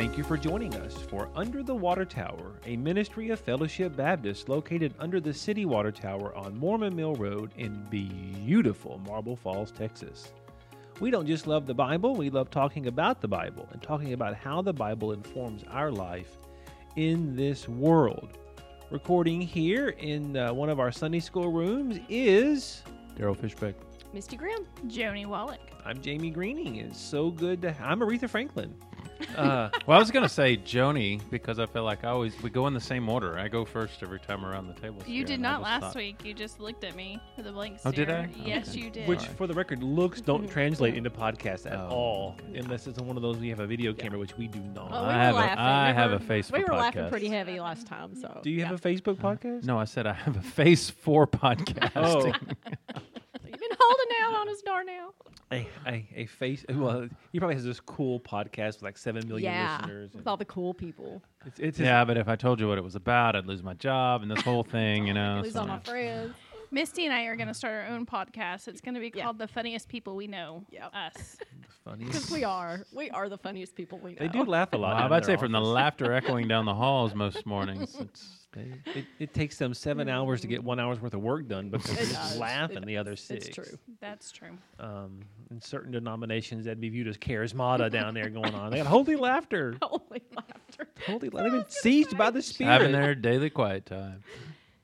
Thank you for joining us for Under the Water Tower, a ministry of Fellowship Baptist located under the city water tower on Mormon Mill Road in beautiful Marble Falls, Texas. We don't just love the Bible, we love talking about the Bible and talking about how the Bible informs our life in this world. Recording here in uh, one of our Sunday school rooms is Daryl Fishbeck. Misty Graham. Joni Wallach. I'm Jamie Greening. It's so good to. Have- I'm Aretha Franklin. Uh, Well, I was gonna say Joni because I feel like I always we go in the same order. I go first every time around the table. You did not last thought- week. You just looked at me with a blank Oh, did I? Yes, Okay. you did. which, for the record, looks don't translate into podcast at Oh. all, unless it's one of those we have a video camera, which we do not. Oh, I we have were a- laughing. I We have were- a face We for were laughing pretty heavy last time. So do you have a Facebook podcast? No, I said I have a face for podcasting. Oh, You've been holding out on us, Darnell. A, a, a face. Well, he probably has this cool podcast with like seven million yeah, listeners. with all the cool people. It's, it's yeah, but if I told you what it was about, I'd lose my job and this whole thing, you know. Lose so- all my friends. Misty and I are going to start our own podcast. It's going to be Yeah. called The Funniest People We Know. Yep. Us. The funniest. Because we are. We are the funniest people we know. They do laugh a Well, lot. I'm down about in say their from the office. laughter echoing down the halls most mornings. It's They, it, it takes them seven hours to get one hour's worth of work done because It they does. laugh It and the other six. It's true. That's true. Um, in certain denominations, that'd be viewed as charismata down there going on. They got holy laughter. Holy laughter. Holy, laughter. they've been seized by the Spirit. having their daily quiet time,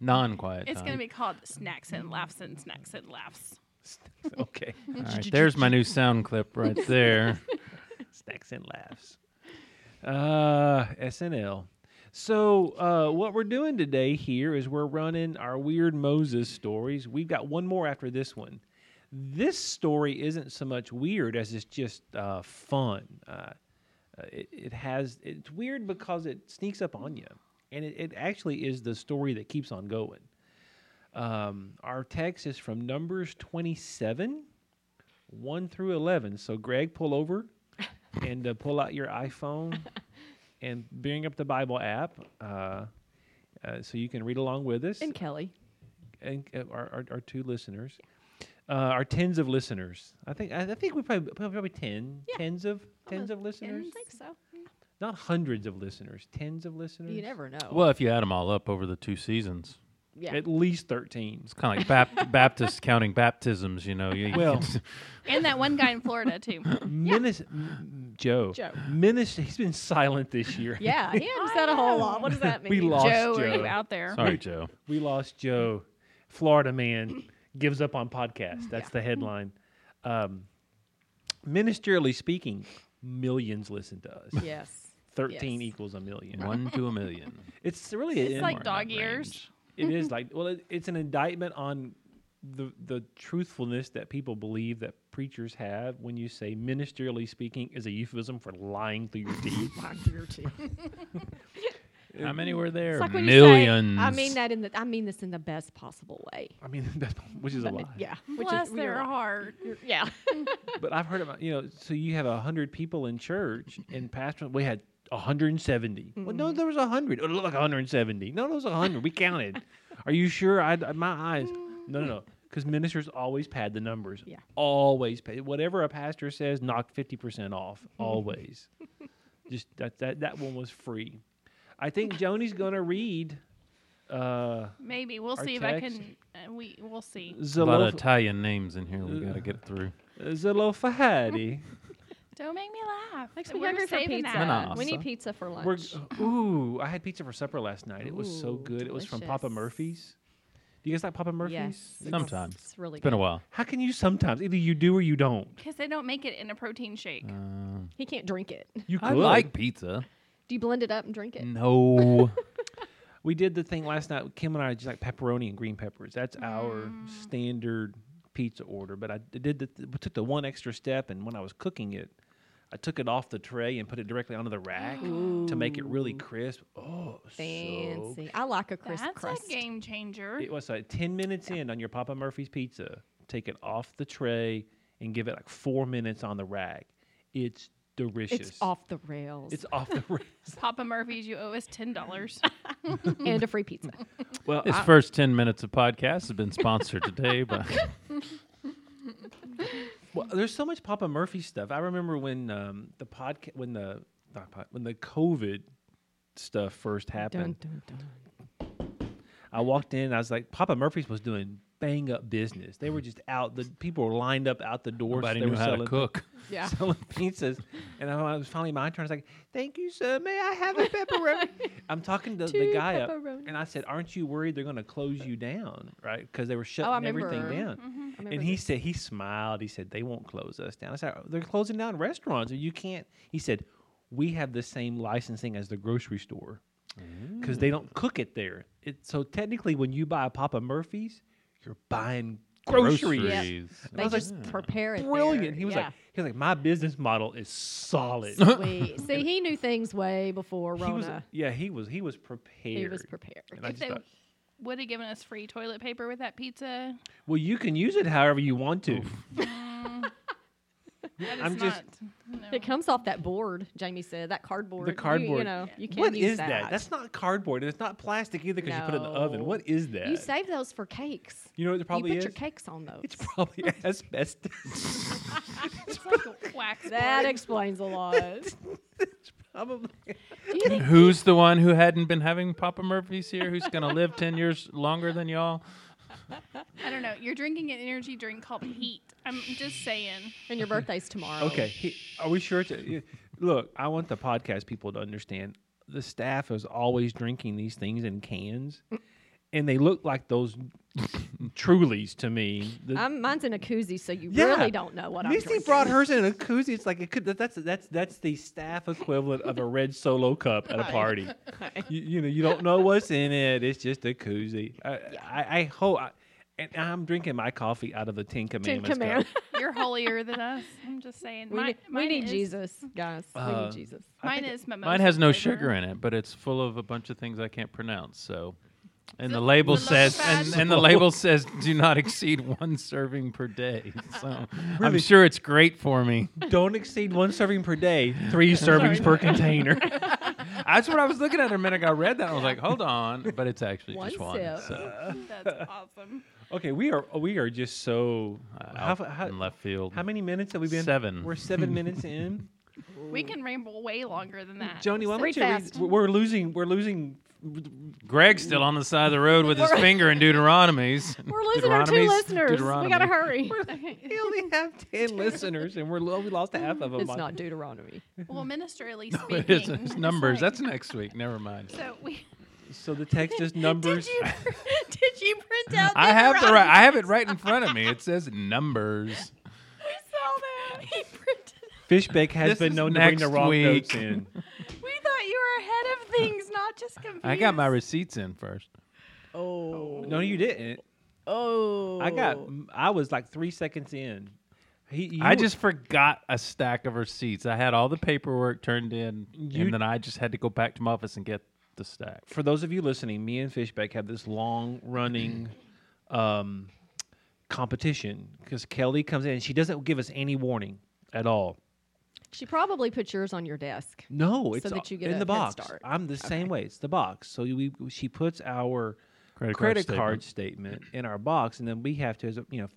non-quiet It's going to be called Snacks and Laughs and Snacks and Laughs. okay. All right, there's my new sound clip right there. Snacks and laughs. Uh, SNL. So, uh, what we're doing today here is we're running our weird Moses stories. We've got one more after this one. This story isn't so much weird as it's just uh, fun. Uh, uh, it, it has it's weird because it sneaks up on you, and it, it actually is the story that keeps on going. Um, our text is from Numbers twenty-seven, one through eleven. So, Greg, pull over and uh, pull out your iPhone and bring up the Bible app uh, uh, so you can read along with us. And Kelly. And uh, our, our, our two listeners, uh, our tens of listeners. I think I, I think we probably probably ten, Yeah. tens of tens of listeners. I think so. Not hundreds of listeners, tens of listeners. You never know. Well, if you add them all up over the two seasons, yeah. At least thirteen. it's kind of like Bap- Baptist counting baptisms. You know, you, Well, And that one guy in Florida, too. Minis- m- Joe. Joe. Minis- he's been silent this year. yeah, he hadn't said a whole lot. What does that mean? We lost Joe, are you out there? sorry, Joe. We lost Joe, Florida man, gives up on podcast. That's the headline. Um, ministerially speaking, millions listen to us. Yes. 13 Yes. equals a million. One to a million. It's really It's an- like in dog that ears. it is like well it, it's an indictment on the the truthfulness that people believe that preachers have when you say ministerially speaking is a euphemism for lying through your teeth. Back to your teeth. How many were there? It's like when you say- Millions. I mean that in the. I mean this in the best possible way. I mean, that's, which is a But, lie. Yeah. Which Bless is you're their right. heart. You're- Yeah. But I've heard about you know, so you have a hundred people in church, and pastor we had 170. Well, no, Mm-hmm. there was 100. It looked like 170. No, there was 100. We counted. Are you sure? I my eyes. No, no, no. Because ministers always pad the numbers. Yeah. Always pad. whatever a pastor says. Knock 50% off. Mm-hmm. Always. Just that that that one was free. I think Joni's gonna read. Uh, Maybe. We'll Our see if I can. Uh, we, we'll see. a lot of Italian names in here. We got to get through. Zalofahadi. Don't make me laugh. Makes me We're hungry for saving pizza. that. We need pizza for lunch. We're, ooh, I had pizza for supper last night. It was so Ooh, good. It was from Papa. Murphy's. Do you guys like Papa Murphy's? yes. Sometimes. It's really It's been a while. How can you sometimes? Either you do or you don't. Because they don't make it in a protein shake. Um, He can't drink it. You could. I like pizza. Do you blend it up and drink Mm. it? No. We did the thing last night. Kim and I just like pepperoni and green peppers. That's our standard pizza order. But I did the we took the one extra step, and when I was cooking it, I took it off the tray and put it directly onto the rack to make it really crisp. Oh, so Fancy. I like a crisp That's crust. a game changer. It was like 10 minutes in on your Papa Murphy's pizza. Take it off the tray and give it like four minutes on the rack. It's delicious. It's off the rails. It's off the rails. Papa Murphy's, you owe us ten dollars. and a free pizza. Well, His I- first 10 minutes of podcast has been sponsored today by well, there's so much Papa Murphy stuff. I remember when um, the podcast when the pi- when the COVID stuff first happened. Dun, dun, dun. I walked in. I was like, Papa Murphy's was doing bang up business. They were just out. The people were lined up out the door. Nobody they knew were how to selling- cook. Yeah. selling pizzas. And I was finally my turn. I was like, "Thank you, sir. May I have a pepperoni?" I'm talking to the Two guy up, pepperonis. and I said, "Aren't you worried they're going to close you down, right? Because they were shutting Oh, everything down." Mm-hmm. I remember And he this. said he smiled. He said they won't close us down. I said they're closing down restaurants, and you can't. He said we have the same licensing as the grocery store because they mm. don't cook it there. It, so technically, when you buy a Papa Murphy's, you're buying groceries. Yeah. Groceries. They was like, just prepare it. Brilliant. there. He was yeah. like, he was like, my business model is solid. Sweet. See, he knew things way before he Rona. was, yeah, he was, he was prepared. He was prepared. And I If just they thought, would have given us free toilet paper with that pizza, well, you can use it however you want to. Mm. That is I'm just- not. No. It comes off that board, Jamie said. That cardboard. The You- You, cardboard. know, you can't What use is that? That's not cardboard. and It's not plastic either because you put it in the oven. What is that? You save those for cakes. You know what it probably you put is? your cakes on those. It's probably asbestos. It's like wax that board. explains a lot. it's probably. Do you think Who's the one who hadn't been having Papa Murphy's here? Who's going to live 10 years longer than y'all? I don't know. You're drinking an energy drink called Heat. I'm just saying. and your birthday's tomorrow? Okay, he, are we sure? To, uh, look, I want the podcast people to understand. The staff is always drinking these things in cans, and they look like those Trulies to me. The- I'm, mine's in a koozie, so you Yeah. really don't know what I'm Misty drinking. brought hers in a koozie. It's like it could. That's that's that's the staff equivalent of a red solo cup at a party. you, you know, you don't know what's in it. It's just a koozie. I, I, I hope. I, and I'm drinking my coffee out of the Ten Ten Commandments cup. command. You're holier than us. I'm just saying. we Mine, need, we need is, Jesus, guys. we Uh, need Jesus. Mine is mimosa. Mine has no flavor. sugar in it, but it's full of a bunch of things I can't pronounce. So, and the it label the says, and, and the label says, do not exceed one serving per day. So, I'm sure it's great for me. Don't exceed one serving per day. Three servings per container. That's what I was looking at a minute ago. I read that. I was like, hold on, but it's actually One just one. So, That's awesome. Okay, we are we are just so. uh, how, out how, in left field. how many minutes have we been? Seven. We're seven minutes in. We can ramble way longer than that. Joni, why don't you read? We're we're losing. We're losing. Greg's still on the side of the road with his finger in Deuteronomies. We're losing our two Deuteronomies? listeners. We gotta hurry. We only have ten listeners, and we're lo- we lost half of them. It's not Deuteronomy. Well, ministerially It speaking. is. It's it's numbers. That's next week. Never mind. So we. So the text is numbers. Did you, did you print out? I have the right. I have it right in front of me. It says numbers. We saw that. He printed. Fishbeck has This been known to bring the wrong week. notes in. We thought you were ahead of things, not just confused. I got my receipts in first. Oh. No, you didn't. Oh. I got. I was like three seconds in. He, you I just forgot a stack of receipts. I had all the paperwork turned in, You- and then I just had to go back to my office and get the stack. for those of you listening, me and Fishbeck have this long running um, competition because Kelly comes in and she doesn't give us any warning at all. She probably put yours on your desk. No, it's that you get in the box. I'm the same way. It's the box. So we she puts our Credit, credit card card statement in our box, and then we have to, as a, you know,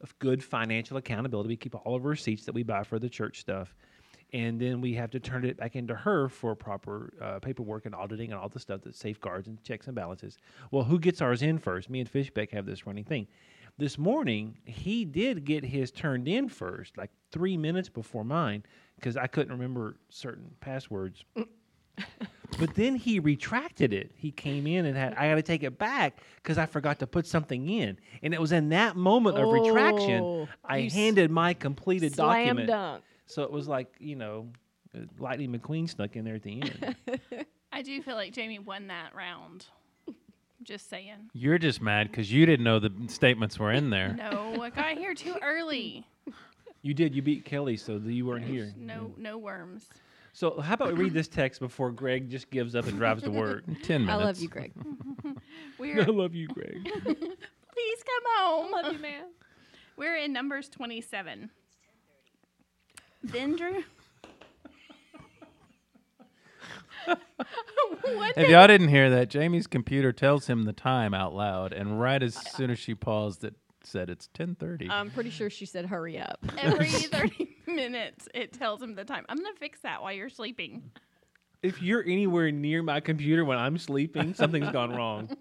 of good financial accountability, we keep all of our receipts that we buy for the church stuff, and then we have to turn it back into her for proper uh, paperwork and auditing and all the stuff that safeguards and checks and balances. Well, who gets ours in first? Me and Fishbeck have this running thing. This morning, he did get his turned in first, like three minutes before mine, because I couldn't remember certain passwords. But then he retracted it. He came in and had I got to take it back because I forgot to put something in. And it was in that moment of retraction Oh, I you handed my completed Slam document. dunk. So it was like you know, uh, Lightning McQueen snuck in there at the end. I do feel like Jamie won that round. Just saying. You're just mad because you didn't know the statements were in there. No, I got here too early. you did. You beat Kelly, so that you weren't here. No, no worms. So how about we read this text before Greg just gives up and drives to work? Ten minutes. I minutes. love you, Greg. We're I love you, Greg. please come home. love you, man. We're in Numbers 27. Then Drew. what If y'all didn't hear that, Jamie's computer tells him the time out loud, and right as soon as she paused, it said it's 10:30. I'm pretty sure she said, "Hurry up." Every 30 minutes, it tells him the time. I'm going to fix that while you're sleeping. If you're anywhere near my computer when I'm sleeping, something's gone wrong.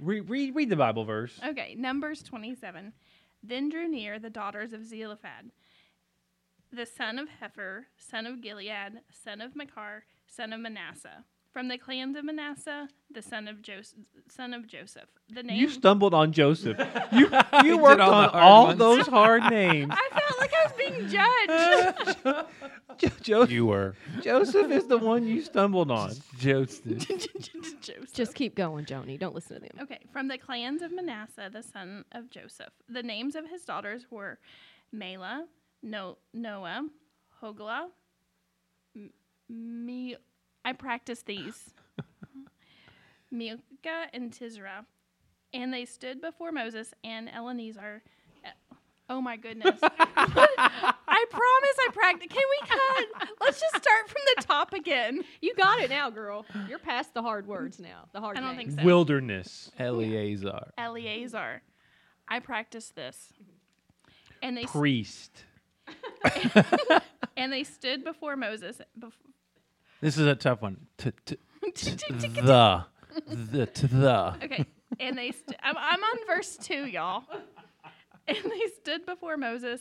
Read, read, read the Bible verse. Okay, Numbers 27. Then drew near the daughters of Zelophehad, the son of Hepher, son of Gilead, son of Machir, son of Manasseh. From the clans of Manasseh, the son of Joseph, son of Joseph. The name You stumbled on Joseph. You you worked all on all ones. those hard names. I felt like I was being judged. Jo- Jo- you were Joseph is the one you stumbled on. Joseph. Joseph. Just keep going, Joni. Don't listen to them. Okay, from the clans of Manasseh, the son of Joseph. The names of his daughters were Mela, no- Noah, Hoglah, M- Me. I practiced these. Milcah and Tizra. And they stood before Moses and Eleazar. Uh, Oh my goodness. I promise I practiced. Can we cut? Let's just start from the top again. You got it now, girl. You're past the hard words now. The hard. I don't think so. Wilderness. Eleazar. Eleazar. I practiced this. And they Priest. and they stood before Moses. Bef- This is a tough one. T- t- t- the the the. okay, and they. St- I'm, I'm on verse two, y'all. And they stood before Moses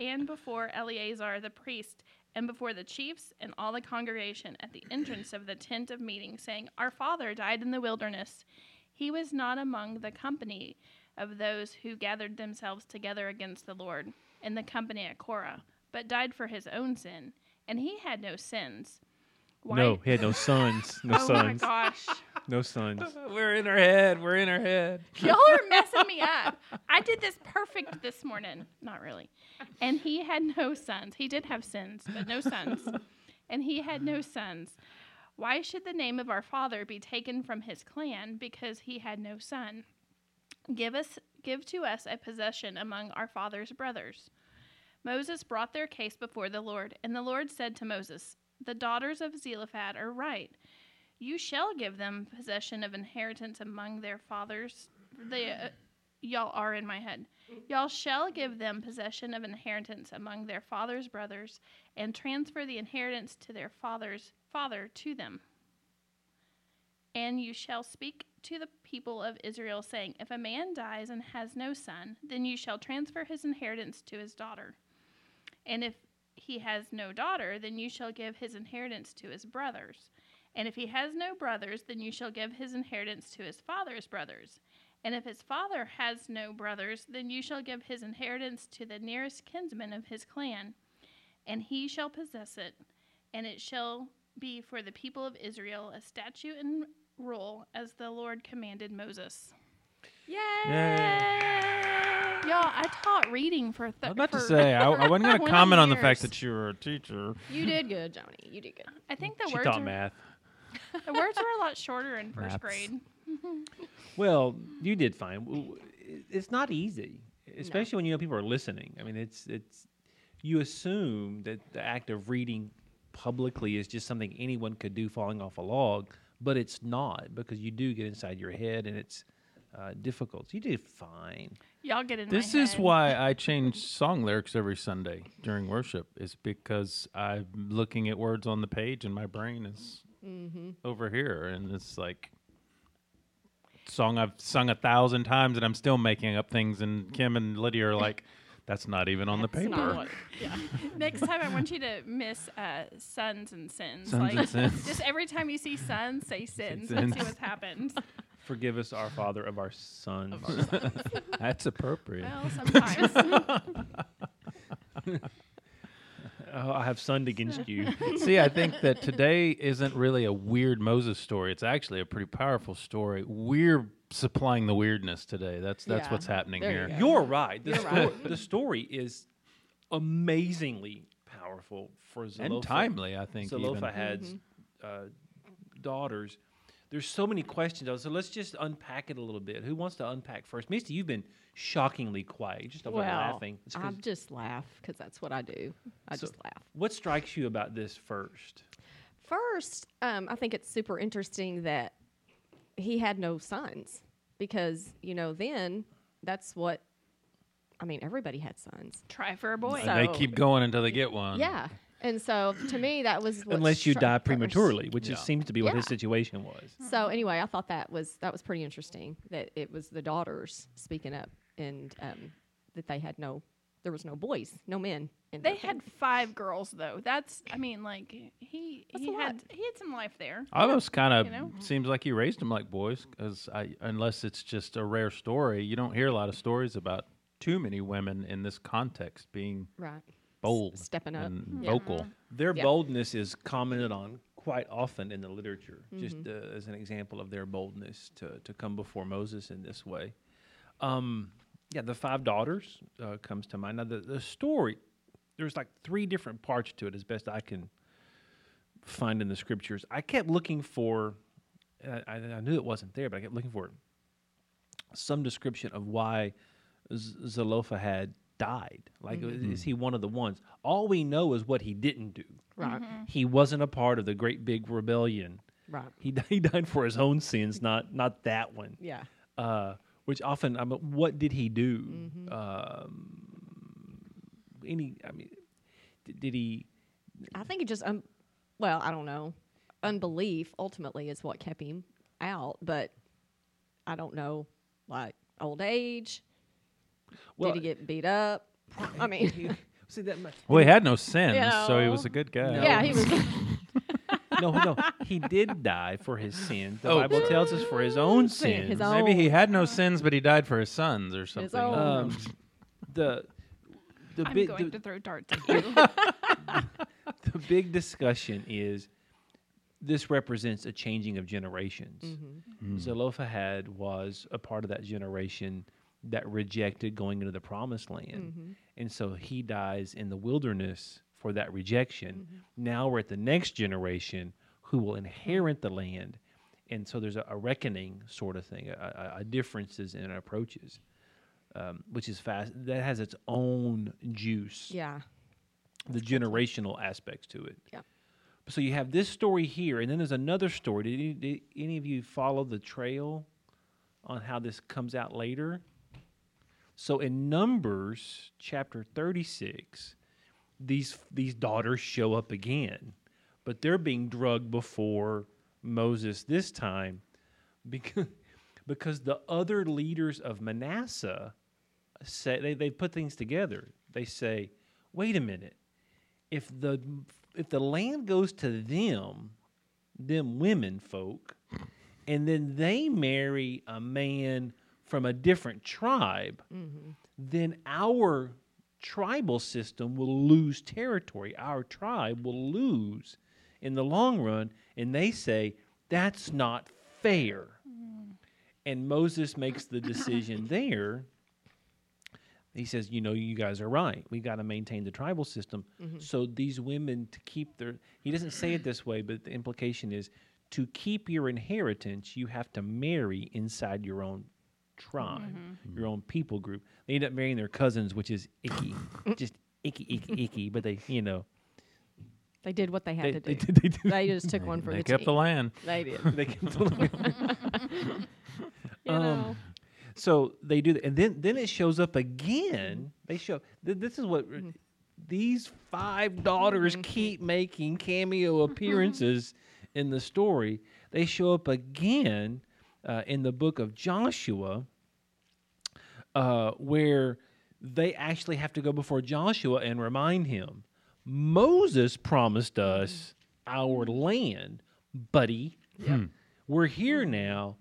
and before Eleazar the priest and before the chiefs and all the congregation at the entrance of the tent of meeting, saying, Our father died in the wilderness. He was not among the company of those who gathered themselves together against the Lord in the company at Korah, but died for his own sin, and he had no sins. Why? No, he had no sons. No oh sons. Oh my gosh. No sons. We're in our head. We're in our head. Y'all are messing me up. I did this perfect this morning. Not really. And he had no sons. He did have sins, but no sons. And he had no sons. Why should the name of our father be taken from his clan because he had no son? Give us give to us a possession among our father's brothers. Moses brought their case before the Lord, and the Lord said to Moses, The daughters of Zelophehad are right. You shall give them possession of inheritance among their fathers. They, uh, y'all are in my head. Y'all shall give them possession of inheritance among their father's brothers, and transfer the inheritance to their father's father to them. And you shall speak to the people of Israel, saying, If a man dies and has no son, then you shall transfer his inheritance to his daughter. And if he has no daughter, then you shall give his inheritance to his brothers. And if he has no brothers, then you shall give his inheritance to his father's brothers. And if his father has no brothers, then you shall give his inheritance to the nearest kinsman of his clan, and he shall possess it. And it shall be for the people of Israel a statute and rule as the Lord commanded Moses. Yay! Y'all, I taught reading for. Th- I was about to for- say I, I wasn't going to 20 comment on the fact years. that you were a teacher. You did good, Joni. You did good. I think the She words taught are, math. the words were a lot shorter in first Maths. grade. Well, you did fine. W- w- It's not easy, especially when you know people are listening. I mean, it's it's you assume that the act of reading publicly is just something anyone could do falling off a log, but it's not because you do get inside your head and it's uh, difficult. You did fine. Y'all get in This my is head. why I change song lyrics every Sunday during worship. Is because I'm looking at words on the page and my brain is Mm-hmm. over here, and it's like song I've sung a thousand times, and I'm still making up things. And Kim and Lydia are like, "That's not even on the paper." not what- yeah. Next time, I want you to miss uh, sons and sins. Sons like, and sins. Just every time you see sons, say sins. sins. Let's see what's happened. Forgive us, our Father of our sons. That's appropriate. well, sometimes. oh, I have sinned against you. See, I think that today isn't really a weird Moses story. It's actually a pretty powerful story. We're supplying the weirdness today. That's that's Yeah. what's happening There here. go. You're right. The, You're sto- right. the story is amazingly powerful for Zelophehad. And timely, I think. even. Zelophehad's uh, daughters. There's so many questions. though, So let's just unpack it a little bit. Who wants to unpack first? Misty, you've been shockingly quiet. You just started Well, laughing. It's 'cause- I just laugh because that's what I do. I So- just laugh. what strikes you about this first? First, um, I think it's super interesting that he had no sons because you know then that's what. I mean, everybody had sons. Try for a boy. So- they keep going until they get one. Yeah, and so to me, that was Unless you struck die first. prematurely, which Yeah. is, seems to be what his situation was. So anyway, I thought that was that was pretty interesting that it was the daughters speaking up and um, that they had no, there was no boys, no men. In They had family. five girls though. That's I mean like he That's he had lot. he had some life there. I almost kind of You know? seems like he raised them like boys, because I unless it's just a rare story, you don't hear a lot of stories about too many women in this context being right bold, stepping up. and Yeah. vocal. Their Yeah. boldness is commented on quite often in the literature, just Mm-hmm. uh, as an example of their boldness to, to come before Moses in this way. Um, yeah, the five daughters uh, comes to mind. Now, the, the story, there's like three different parts to it, as best I can find in the scriptures. I kept looking for, I, I knew it wasn't there, but I kept looking for it, some description of why Z- Zelophehad died. Like, Mm-hmm. is he one of the ones? All we know is what he didn't do. Right, He wasn't a part of the great big rebellion. right, He, he died for his own sins, not not that one. yeah. Uh, which often, I mean, what did he do? Mm-hmm. Um, any, I mean, d- did he? I think it just, um, well, I don't know. Unbelief ultimately is what kept him out, but I don't know, like old age. Well, Did he get beat up? I mean, see that? mu- Well, he had no sins, so he was a good guy. No. yeah, he was. no, no, he did die for his sins. The Oh. Bible tells us for his own sins. his Maybe he had no sins, but he died for his sons or something. own. Um, the the I'm big going the, to throw darts at you. the big discussion is this represents a changing of generations. Mm-hmm. Zelophehad was a part of that generation that rejected going into the promised land. Mm-hmm. And so he dies in the wilderness for that rejection. Mm-hmm. Now we're at the next generation who will inherit the land. And so there's a, a reckoning sort of thing, a, a, a differences in approaches, um, which is fast. That has its own juice yeah. the generational aspects to it. Yeah. So you have this story here, and then there's another story. Did any, did any of you follow the trail on how this comes out later? So in Numbers chapter 36, these these daughters show up again, but they're being drugged before Moses this time because because the other leaders of Manasseh say they, they put things together. They say, wait a minute, if the if the land goes to them, them women folk, and then they marry a man from a different tribe, mm-hmm. then our tribal system will lose territory. Our tribe will lose in the long run. And they say, that's not fair. Mm. And Moses makes the decision there. He says, you know, you guys are right. We got to maintain the tribal system. Mm-hmm. So these women to keep their, he doesn't say it this way, but the implication is to keep your inheritance, you have to marry inside your own tribe, mm-hmm. your own people group. They end up marrying their cousins, which is icky, just icky, icky, icky. But they, you know, They did what they had they, to do. they, they, they, They just took one for they the kept the land. They did. they kept the You Um, know. So they do that, and then then it shows up again. They show th- this is what mm-hmm. these five daughters mm-hmm. keep making cameo appearances in the story. They show up again uh, in the book of Joshua, uh, where they actually have to go before Joshua and remind him, Moses promised us our land, buddy. We're here now.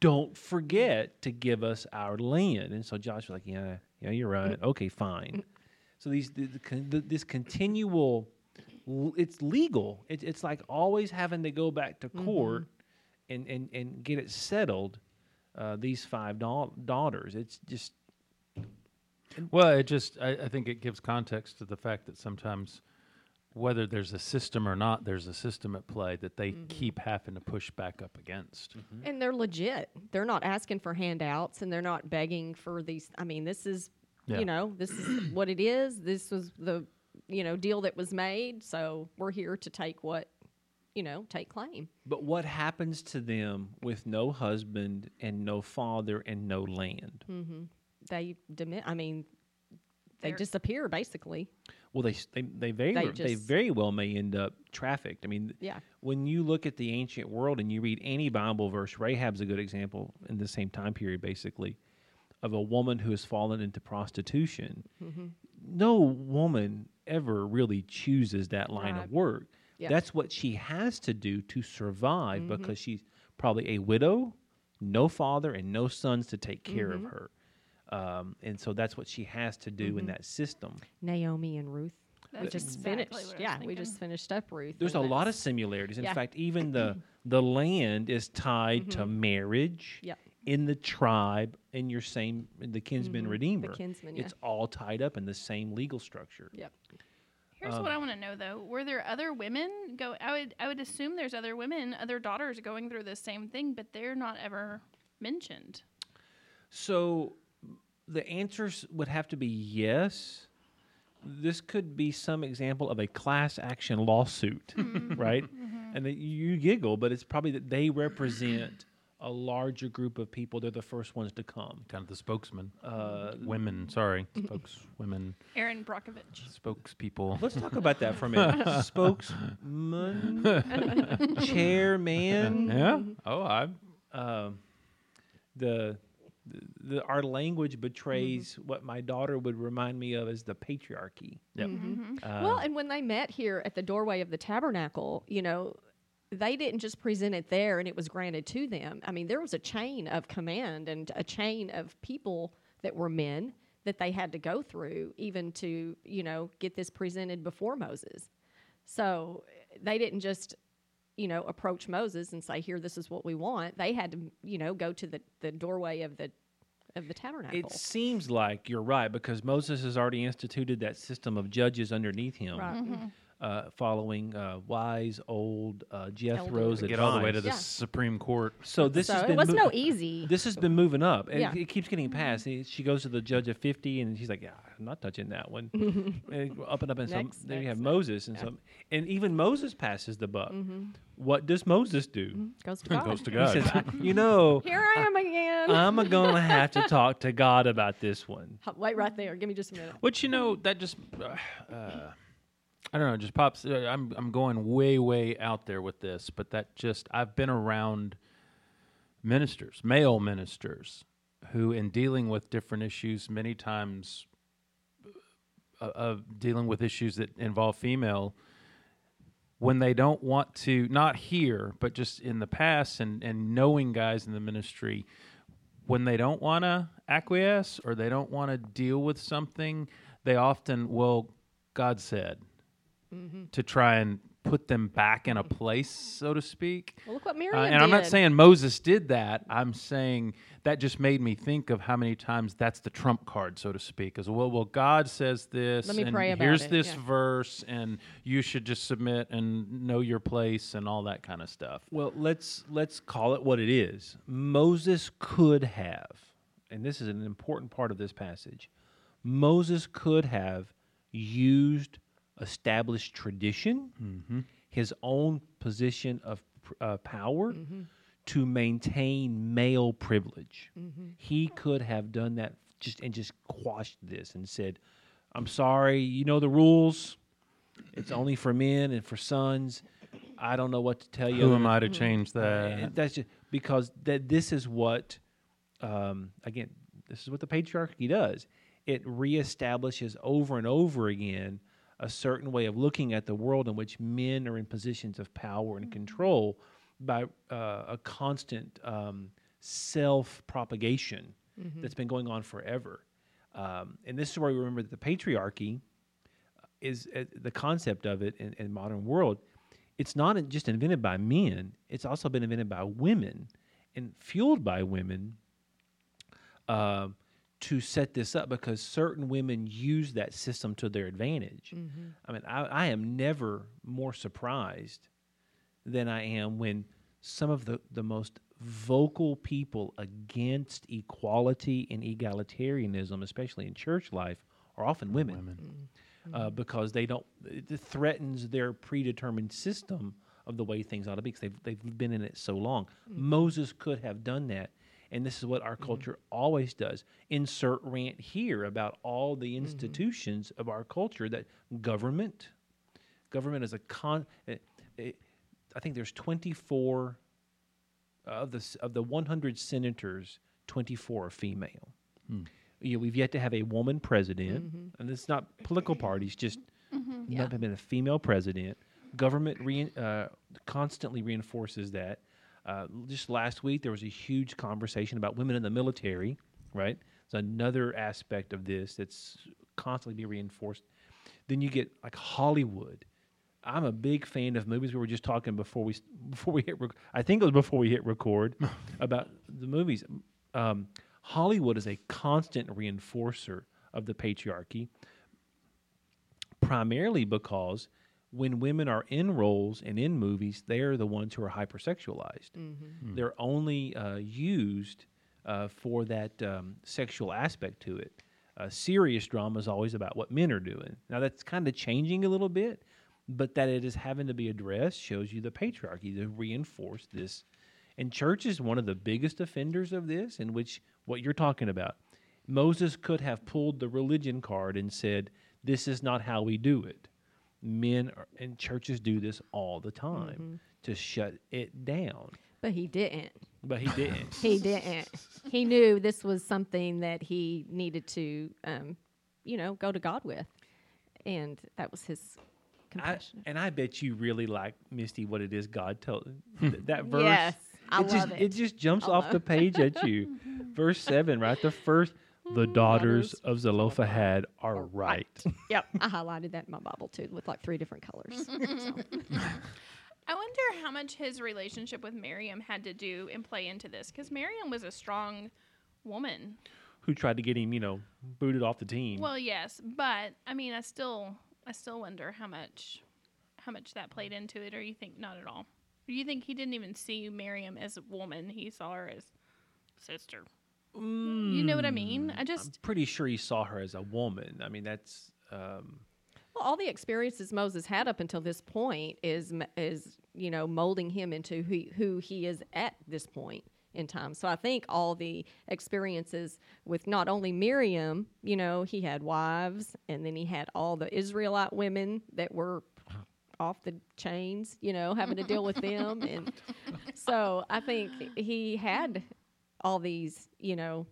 Don't forget to give us our land. And so Joshua's like, yeah, yeah, you're right. Okay, fine. So these the, the, the, this continual, it's legal. It, it's like always having to go back to court and, and, and get it settled. Uh, these five dau- daughters. It's just Well, it just I, I think it gives context to the fact that sometimes whether there's a system or not, there's a system at play that they keep having to push back up against. And they're legit. They're not asking for handouts and they're not begging for these. I mean, this is, Yeah. you know, this is what it is. This was the, you know, deal that was made. So we're here to take what, you know, take claim. But what happens to them with no husband and no father and no land? they dimi- I mean, they They're- disappear basically. Well, they they they very They well- they very well may end up trafficked. I mean, Yeah. when you look at the ancient world and you read any Bible verse, Rahab's a good example in the same time period, basically, of a woman who has fallen into prostitution. Mm-hmm. No woman ever really chooses that line Right. of work. Yeah. That's what she has to do to survive Mm-hmm. because she's probably a widow, no father, and no sons to take care Mm-hmm. of her. Um, and so that's what she has to do in that system. Naomi and Ruth. we just exactly finished. what I was Yeah, we just finished up Ruth. There's and a lot of similarities. In Yeah. fact, even the the land is tied to marriage Yep. in the tribe in your same in the kinsman redeemer. The kinsman, yeah. It's all tied up in the same legal structure. Yep. Here's Um, what I want to know though: Were there other women go? I would I would assume there's other women, other daughters going through the same thing, but they're not ever mentioned. So the answers would have to be yes. This could be some example of a class action lawsuit, right? And that you giggle, but it's probably that they represent a larger group of people. They're the first ones to come. Kind of the spokesman. Uh, women, sorry. Spokeswomen, Erin Brockovich. spokespeople. Let's talk about that for a minute. Spokesman, chairman. Yeah. Oh, I. Um, the, the, the our language betrays Mm-hmm. what my daughter would remind me of as the patriarchy. Yep. Uh, well, and when they met here at the doorway of the tabernacle, you know, they didn't just present it there and it was granted to them. I mean, there was a chain of command and a chain of people that were men that they had to go through even to, you know, get this presented before Moses. So they didn't just, you know, approach Moses and say, "Here, this is what we want." They had to, you know, go to the, the doorway of the of the tabernacle. it seems like you're right because Moses has already instituted that system of judges underneath him, right. Mm-hmm. Uh, following uh, wise old uh, Jethro's Elders. Get all the way to the Yeah. Supreme Court. So this so has it been was mo- no easy. This has been moving up. and Yeah. It, it keeps getting passed. He- She goes to the judge of 50 and she's like, yeah, I'm not touching that one. and up and up and some, Next, then you have next, Moses and yeah. Mm-hmm. some, and even Moses passes the buck. What does Moses do? Goes to God. Goes to He God. says, you know, Here I am again. I'm going to have to talk to God about this one. H- Wait right there. Give me just a minute. Which you know that just uh, uh, I don't know, just pops. Uh, I'm I'm going way way out there with this, but that just I've been around ministers, male ministers, who in dealing with different issues, many times uh, of dealing with issues that involve female. When they don't want to, not here, but just in the past, and, and knowing guys in the ministry, when they don't want to acquiesce or they don't want to deal with something, they often, well, God said, to try and put them back in a place, so to speak. Well, look what Uh, Miriam and I'm not saying Moses did that. I'm saying that just made me think of how many times that's the trump card, so to speak. As well, well, God says this, Let me and pray about here's it, this yeah. verse, and you should just submit and know your place and all that kind of stuff. Well, let's let's call it what it is. Moses could have, and this is an important part of this passage. Moses could have used established tradition, his own position of uh, power, to maintain male privilege. He could have done that just and just quashed this and said, "I'm sorry, you know the rules. It's only for men and for sons. I don't know what to tell you. Who am I to change uh, that? that's just because that this is what um, again this is what the patriarchy does it reestablishes over and over again a certain way of looking at the world in which men are in positions of power and control by uh, a constant um, self propagation that's been going on forever. Um, and this is where we remember that the patriarchy is uh, the concept of it in, in modern world it's not just invented by men it's also been invented by women and fueled by women um, to set this up because certain women use that system to their advantage. Mm-hmm. I mean I, I am never more surprised than i am when some of the, the most vocal people against equality and egalitarianism especially in church life are often women. Mm-hmm. Uh, because they don't. It threatens their predetermined system of the way things ought to be because they've they've been in it so long. Mm-hmm. Moses could have done that, And this is what our mm-hmm. culture always does. Insert rant here about all the mm-hmm. institutions of our culture that government, government is a con. It, it, I think there's 24 of the of the 100 senators, 24 are female. Hmm. You know, we've yet to have a woman president, mm-hmm. and it's not political parties, just Yeah. not been a female president. Government rein uh, constantly reinforces that. Uh, just last week, there was a huge conversation about women in the military. Right, it's another aspect of this that's constantly being reinforced. Then you get like Hollywood. I'm a big fan of movies. We were just talking before we before we hit. Rec- I think it was before we hit record about the movies. Um, Hollywood is a constant reinforcer of the patriarchy, primarily because when women are in roles and in movies, they're the ones who are hypersexualized. They're only uh, used uh, for that um, sexual aspect to it. Uh, serious drama is always about what men are doing. Now that's kind of changing a little bit, but that it is having to be addressed shows you the patriarchy to reinforce this. And church is one of the biggest offenders of this, in which what you're talking about. Moses could have pulled the religion card and said, "This is not how we do it." Men are, and churches do this all the time to shut it down, But he didn't. but he didn't. He didn't. he knew this was something that he needed to, um, you know, go to God with, and that was his I, confession. and I bet you really like Misty what it is God told th- that verse. Yes, I it just love it it. just jumps I off love the page at you. Verse seven, right? The first, the daughters of Zelophehad are right. Yep, I highlighted that in my Bible too with like three different colors. So, I wonder how much his relationship with Miriam had to do and play into this because Miriam was a strong woman. Who tried to get him, you know, booted off the team? Well, yes, but I mean, I still, I still wonder how much, how much that played into it, or you think not at all? Or you think he didn't even see Miriam as a woman; he saw her as sister. You know what I mean? I I'm just, pretty sure he saw her as a woman. I mean, that's um, well, all the experiences Moses had up until this point is is you know molding him into who who he is at this point in time. So I think all the experiences with not only Miriam, you know, he had wives, and then he had all the Israelite women that were off the chains, you know, having to deal with them, and so I think he had all these, you know,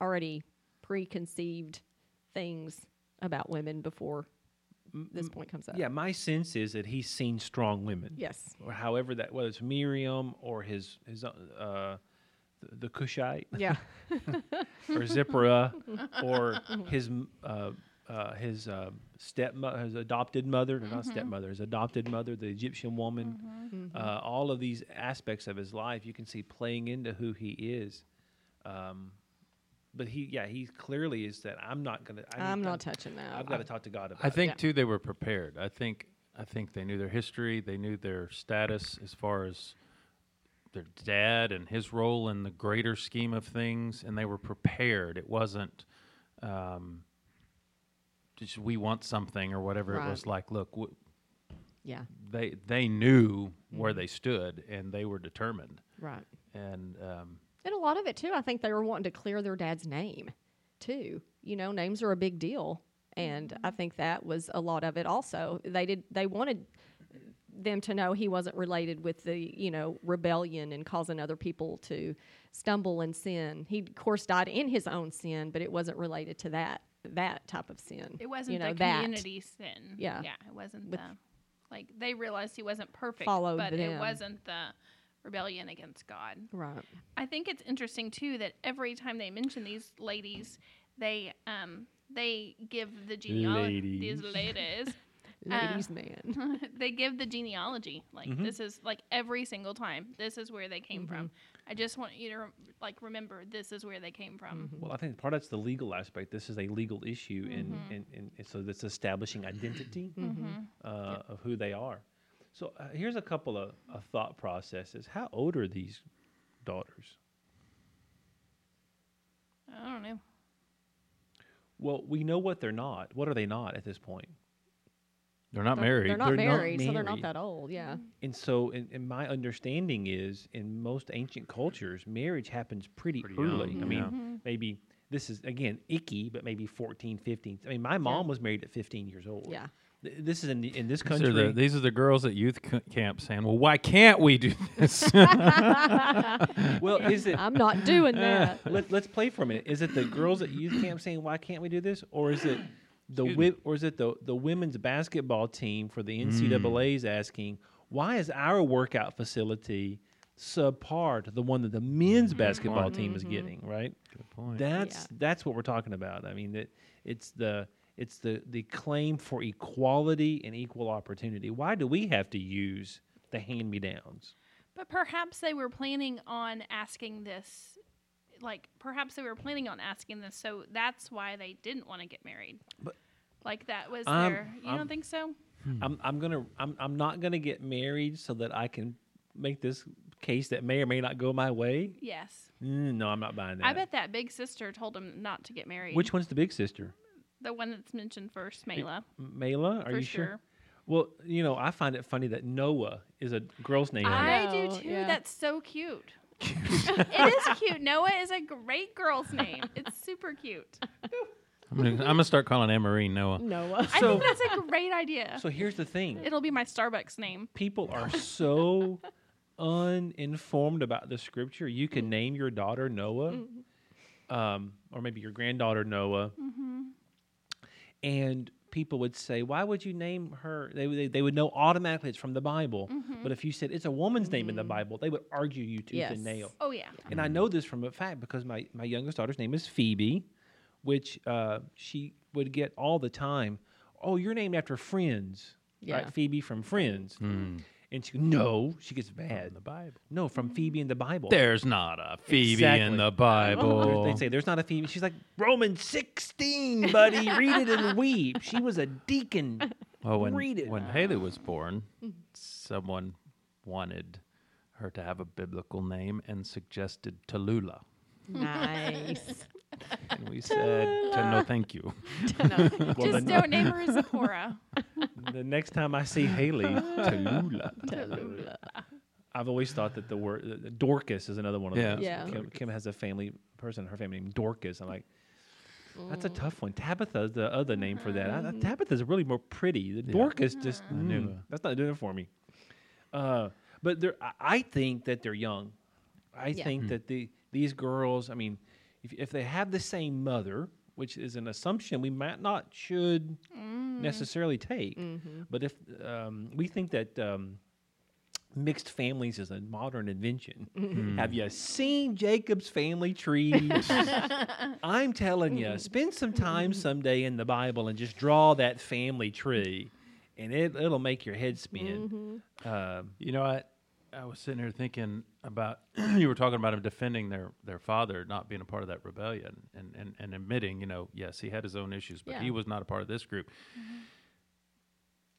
already preconceived things about women before this point comes up. yeah. My sense is that he's seen strong women. Yes. or however that whether it's Miriam or his his uh, the, the Cushite Yeah. or Zipporah or his uh, uh, his uh, stepmother, his adopted mother, no, not stepmother, his adopted mother, the Egyptian woman. Uh, all of these aspects of his life you can see playing into who he is. Um, but he, yeah, he clearly is that I'm not gonna. I I'm need- not touching that. I've got to talk to God about. I it. think Yeah. too they were prepared. I think I think they knew their history, they knew their status as far as their dad and his role in the greater scheme of things, and they were prepared. It wasn't um, just we want something or whatever it was like. Look, w- Yeah. they they knew where they stood and they were determined. Right. And um, And a lot of it too, I think they were wanting to clear their dad's name too. You know, names are a big deal. And I think that was a lot of it also. They did they wanted them to know he wasn't related with the, you know, rebellion and causing other people to stumble and sin. He of course died in his own sin, but it wasn't related to that that type of sin. it wasn't you know, the that. community sin. Yeah. yeah, it wasn't With- the like they realized he wasn't perfect, Followed but them. it wasn't the rebellion against God. Right. I think it's interesting too that every time they mention these ladies, they um they give the genealogy. These ladies, Uh, Ladies man. they give the genealogy. Like Mhm. this is like every single time. This is where they came from. I just want you to like remember this is where they came from. Well, I think part of that's the legal aspect. This is a legal issue, and, Mm-hmm. so that's establishing identity Mm-hmm. uh, of who they are. So uh, here's a couple of, of thought processes. How old are these daughters? I don't know. Well, we know what they're not. What are they not at this point? They're not They're- married. They're not They're not married, so they're not that old. Yeah. And so, in, in my understanding is, in most ancient cultures, marriage happens pretty, Pretty early. young, I mean, yeah. Mm-hmm. maybe this is again icky, but maybe 14, 15. I mean, my mom was married at 15 years old. Yeah. Th- This is in the, in this These country. are, the, these are the girls at youth c- camp saying, "Well, why can't we do this?" well, is it? I'm not doing that. Let, let's play for a minute. Is it the girls at youth camp saying, "Why can't we do this," or is it the wi- or is it the the women's basketball team for the NCAA is asking, "Why is our workout facility subpar to the one that the men's mm-hmm. basketball point. team is getting?" Right. Good point. That's Yeah. that's what we're talking about. I mean, that it's the it's the the claim for equality and equal opportunity. Why do we have to use the hand me downs? But perhaps they were planning on asking this, like perhaps they were planning on asking this, so that's why they didn't want to get married. But- like that was I'm- their. You I'm- don't think so? Hmm. I'm I'm gonna I'm I'm not gonna get married so that I can make this case that may or may not go my way. Yes. Mm, no, I'm not buying that. I bet that big sister told him not to get married. Which one's the big sister? the one that's mentioned first, Mahlah. Mahlah? Are for you sure. sure? Well, you know, I find it funny that Noah is a girl's name. I know, do too. yeah. That's so cute. it is cute. Noah is a great girl's name. It's super cute. I'm gonna, I'm gonna start calling Anne Marie Noah. Noah. I So- think that's a great idea. so here's the thing. It'll be my Starbucks name. people are so uninformed about the scripture. You can mm-hmm. name your daughter Noah, mm-hmm. um, or maybe your granddaughter Noah, mm-hmm. and people would say, "Why would you name her?" They, would- they they would know automatically it's from the Bible. But if you said it's a woman's name in the Bible, they would argue you tooth Yes. and nail. Oh yeah. And I know this from a fact because my, my youngest daughter's name is Phoebe, which uh, she would get all the time. Oh, you're named after Friends, Yeah. right? Phoebe from Friends. Hmm. And she goes, no, she gets mad. In the Bible. No, from Phoebe in the Bible. There's not a Phoebe Exactly. in the Bible. They say there's not a Phoebe. She's like Romans 16, buddy. Read it and weep. She was a deacon. Well, when, Read it. when Haley was born, someone wanted her to have a biblical name and suggested Tallulah. nice. And we said, to no, thank you. Well, Just the, don't name her Zipporah. the next time I see Haley, Tallulah. I've always thought that the word uh, Dorcas is another one of Yeah. those. Yeah. Kim, Kim has a family person, in her family named Dorcas. I'm like, that's a tough one. Tabitha is the other name for that. I, I- Tabitha's really more pretty. The Dorcas just knew mm, that's not doing it for me. Uh, but they're, I, I think that they're young. I Yeah. think that the these girls. I mean, if if they have the same mother, which is an assumption we might not should necessarily take, but if um, we think that. Um, Mixed families is a modern invention. Have you seen Jacob's family tree? I'm telling you, spend some time someday in the Bible and just draw that family tree, and it, it'll make your head spin. Um, You know, I, I was sitting here thinking about, you were talking about him defending their, their father not being a part of that rebellion and, and, and admitting, you know, yes, he had his own issues, but he was not a part of this group.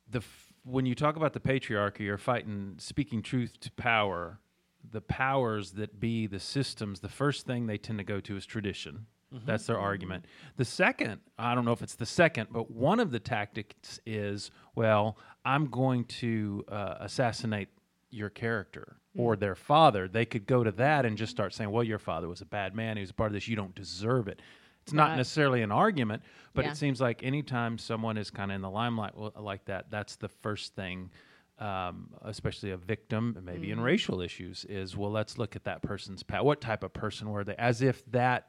The f- when you talk about the patriarchy, you're fighting speaking truth to power. The powers that be, the systems, the first thing they tend to go to is tradition. That's their argument. The second, I don't know if it's the second, but one of the tactics is, well, I'm going to uh, assassinate your character or their father. They could go to that and just start saying, well, your father was a bad man. He was a part of this. You don't deserve it. It's not Right. necessarily an argument, but Yeah. it seems like anytime someone is kind of in the limelight like that, that's the first thing, um, especially a victim, maybe Mm-hmm. in racial issues, is well, let's look at that person's past. What type of person were they? As if that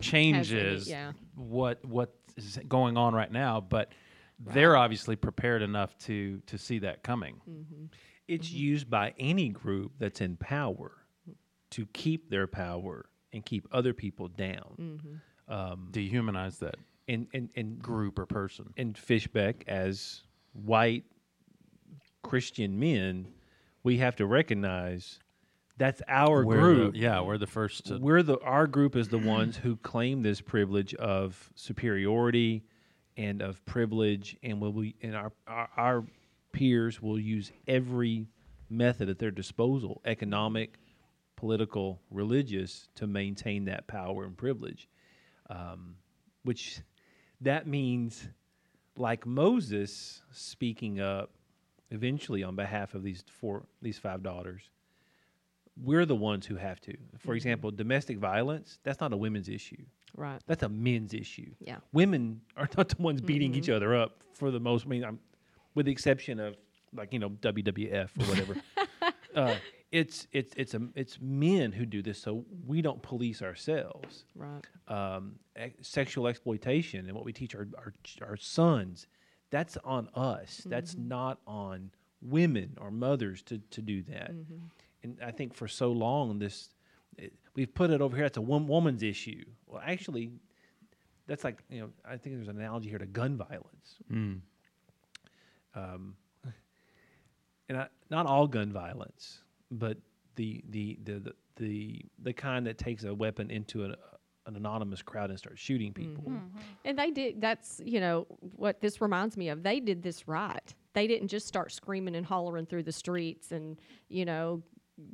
changes yeah. what what is going on right now, but they're obviously prepared enough to to see that coming. It's mm-hmm. used by any group that's in power to keep their power and keep other people down. Mm-hmm. Um, Dehumanize that And and and group or person. and Fishbeck as white Christian men, we have to recognize that's our We're group. the, yeah, we're the first to We're the our group is the ones who claim this privilege of superiority and of privilege, and will we and our, our our peers will use every method at their disposal, economic, political, religious, to maintain that power and privilege. Um, which that means like Moses speaking up eventually on behalf of these four these five daughters, we're the ones who have to. For example, domestic violence, that's not a women's issue. Right. That's a men's issue. Yeah. Women are not the ones beating each other up for the most. I mean, I'm, with the exception of like you know WWF or whatever. uh, it's it's it's a it's men who do this, so we don't police ourselves. Right. Um, ex- sexual exploitation and what we teach our our, our sons, that's on us. That's not on women or mothers to to do that. And I think for so long this it, we've put it over here. That's a one woman's issue. Well, actually, that's like you know I think there's an analogy here to gun violence. Mm. Um, and I, not all gun violence, but the the the the the, the kind that takes a weapon into an, an anonymous crowd and starts shooting people. And they did. That's you know what this reminds me of. They did this right. They didn't just start screaming and hollering through the streets and you know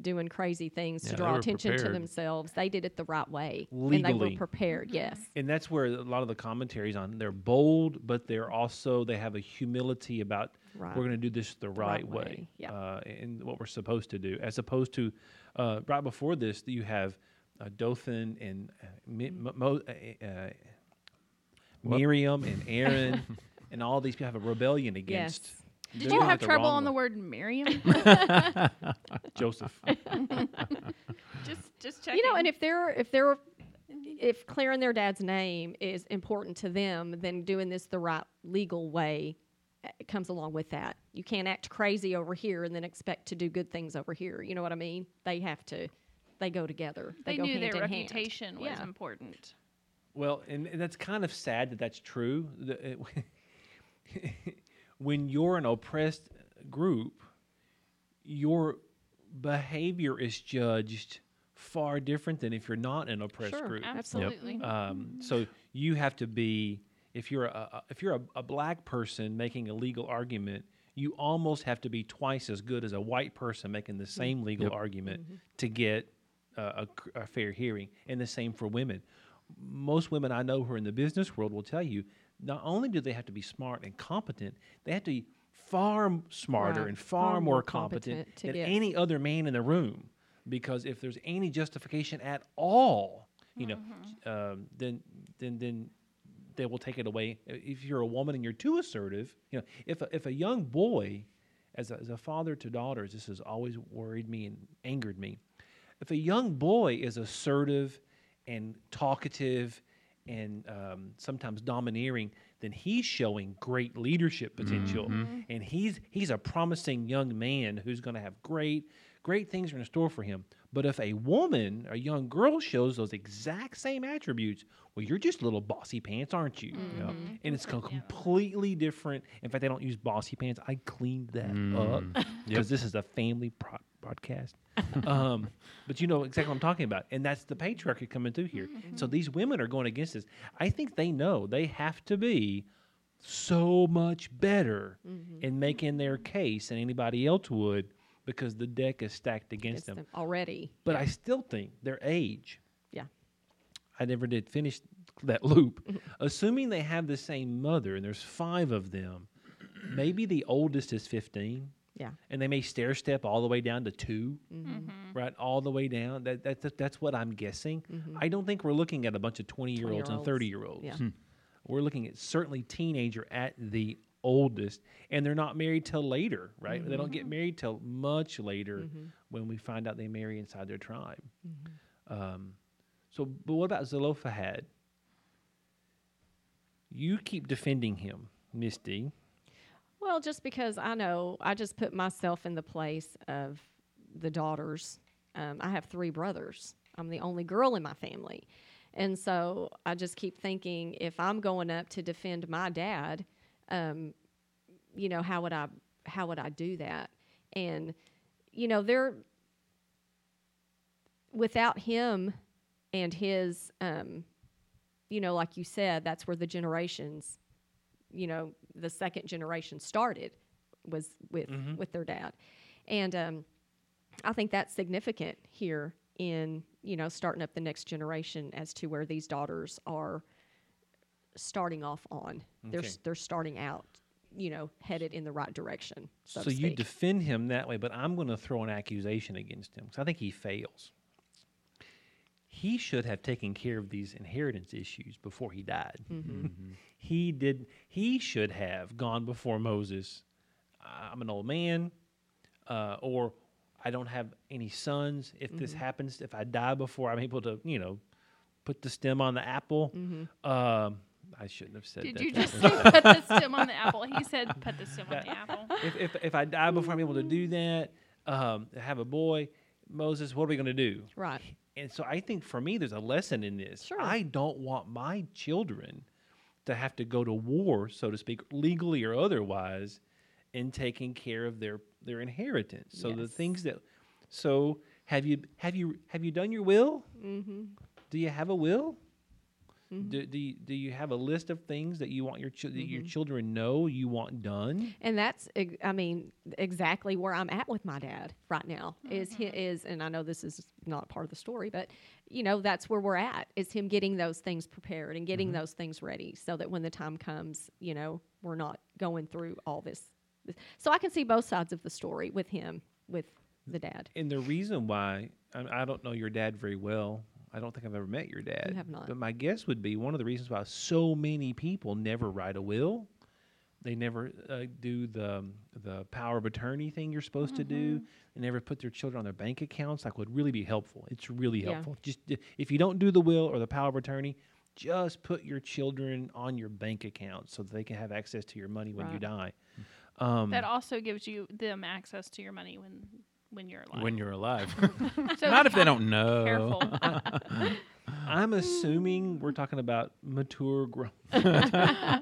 doing crazy things Yeah, to draw were attention to themselves. They did it the right way, and they were prepared. Yes. And that's where a lot of the commentaries on they're bold, but they're also they have a humility about Right. we're going to do this the right, right way, way, yeah. uh, and what we're supposed to do, as opposed to uh, right before this you have uh, Dathan and uh, Mi- Mo- Mo- uh, uh, Miriam and Aaron and all these people have a rebellion against. Yes. Did They're you have trouble on the word Miriam? Joseph? just just checking. You know, and if they're if they're if clearing their dad's name is important to them, then doing this the right legal way uh, comes along with that. You can't act crazy over here and then expect to do good things over here. You know what I mean? They have to. They go together. they go knew hand their in hand. reputation was Yeah. important. Well, and, and that's kind of sad that that's true. The- it- when you're an oppressed group, your behavior is judged far different than if you're not an oppressed Sure, group. Absolutely. Um, so you have to be if you're a, a if you're a, a black person making a legal argument, you almost have to be twice as good as a white person making the same legal Yep. argument to get uh, a, c- a fair hearing. And the same for women. Most women I know who are in the business world will tell you not only do they have to be smart and competent, they have to be far smarter Right, and far, far more more competent, competent than get- any other man in the room. Because if there's any justification at all, you know, um, then then then they will take it away. If you're a woman and you're too assertive, you know, if a, if a young boy, as a, as a father to daughters, this has always worried me and angered me. If a young boy is assertive and talkative and um, sometimes domineering, then he's showing great leadership potential, mm-hmm. and he's he's a promising young man who's going to have great great things are in store for him. But if a woman, a young girl, shows those exact same attributes, well, you're just little bossy pants, aren't you? Mm-hmm. Yep. And it's co- completely different. In fact, they don't use bossy pants. I cleaned that mm. up because this is a family pro- podcast. um, but you know exactly what I'm talking about, and that's the patriarchy coming through here. Mm-hmm. So these women are going against this. I think they know they have to be so much better mm-hmm. in making their case than anybody else would because the deck is stacked against Against them. them already. But I still think their age. Yeah. I never did finish that loop. Mm-hmm. Assuming they have the same mother and there's five of them, maybe the oldest is 15 Yeah. and they may stair step all the way down to 2 Mm-hmm. right? All the way down. That, that, that that's what I'm guessing. Mm-hmm. I don't think we're looking at a bunch of 20 year olds and 30 year olds. Yeah. Hmm. We're looking at certainly teenager at the oldest, and they're not married till later, right? They don't get mm-hmm. married till much later mm-hmm. when we find out they marry inside their tribe. Um, so, but what about Zelophehad? You keep defending him, Misty. Well, just because I know, I just put myself in the place of the daughters. Um, I have three brothers. I'm the only girl in my family. And so I just keep thinking if I'm going up to defend my dad, um, you know, how would I how would I do that? And you know, there without him and his um, you know, like you said, that's where the generations you know the second generation started was with with their dad and um, i think that's significant here in you know starting up the next generation as to where these daughters are starting off on. They're they're starting out, you know, headed in the right direction. So, So, you defend him that way, but I'm going to throw an accusation against him because I think he fails. He should have taken care of these inheritance issues before he died. Mm-hmm. He did. He should have gone before Moses. I'm an old man, uh, or I don't have any sons. If this Mm-hmm. happens, if I die before I'm able to, you know, put the stem on the apple. Mm-hmm. Um, I shouldn't have said Did that. Did you just say put the stem on the apple? He said put the stem on the apple. if, if, if I die before I'm able to do that, um, have a boy, Moses, what are we going to do? right. And so I think for me, there's a lesson in this. Sure. I don't want my children to have to go to war, so to speak, legally or otherwise, in taking care of their their inheritance. So the things that, so have you have you have you done your will? Mm-hmm. Do you have a will? Mm-hmm. Do, do, you, do you have a list of things that you want your chil- that your Mm-hmm. children know you want done? And that's, I mean, exactly where I'm at with my dad right now. Is he mm-hmm. is, and I know this is not part of the story, but you know that's where we're at. Is him getting those things prepared and getting mm-hmm. those things ready, so that when the time comes, you know, we're not going through all this. this- So I can see both sides of the story with him, with the dad. And the reason why I, I don't know your dad very well. I don't think I've ever met your dad. have not. But my guess would be one of the reasons why so many people never write a will. They never uh, do the um, the power of attorney thing you're supposed to Mm-hmm. do. They never put their children on their bank accounts. Like would really be helpful. It's really Yeah. helpful. Just uh, if you don't do the will or the power of attorney, just put your children on your bank account so that they can have access to your money when you die. Um, That also gives you them access to your money when when you're alive. when you're alive. so Not if they don't know. careful. I'm assuming we're talking about mature growth. uh,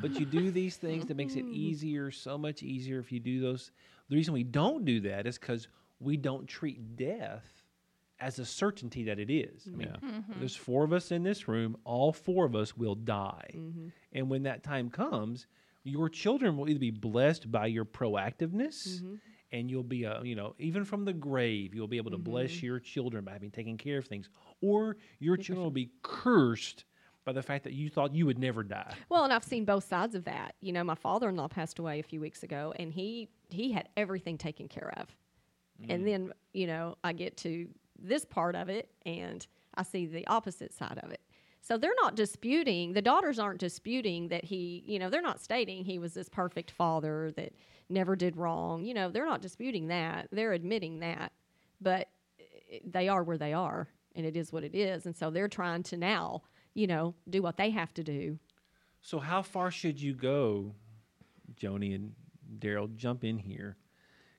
but you do these things that makes it mm. easier, so much easier if you do those. The reason we don't do that is because we don't treat death as a certainty that it is. I mean, Yeah. Mm-hmm. there's four of us in this room. All four of us will die. Mm-hmm. And when that time comes, your children will either be blessed by your proactiveness mm-hmm. And you'll be, a you know, even from the grave, you'll be able to bless mm-hmm. your children by having taken care of things. Or your children will be cursed by the fact that you thought you would never die. Well, and I've seen both sides of that. You know, my father-in-law passed away a few weeks ago, and he he had everything taken care of. And mm. then, you know, I get to this part of it, and I see the opposite side of it. So they're not disputing. The daughters aren't disputing that he, you know, they're not stating he was this perfect father that never did wrong. You know, they're not disputing that. They're admitting that, but eh, they are where they are, and it is what it is. And so they're trying to now, you know, do what they have to do So, how far should you go, Joni and Daryl? Jump in here.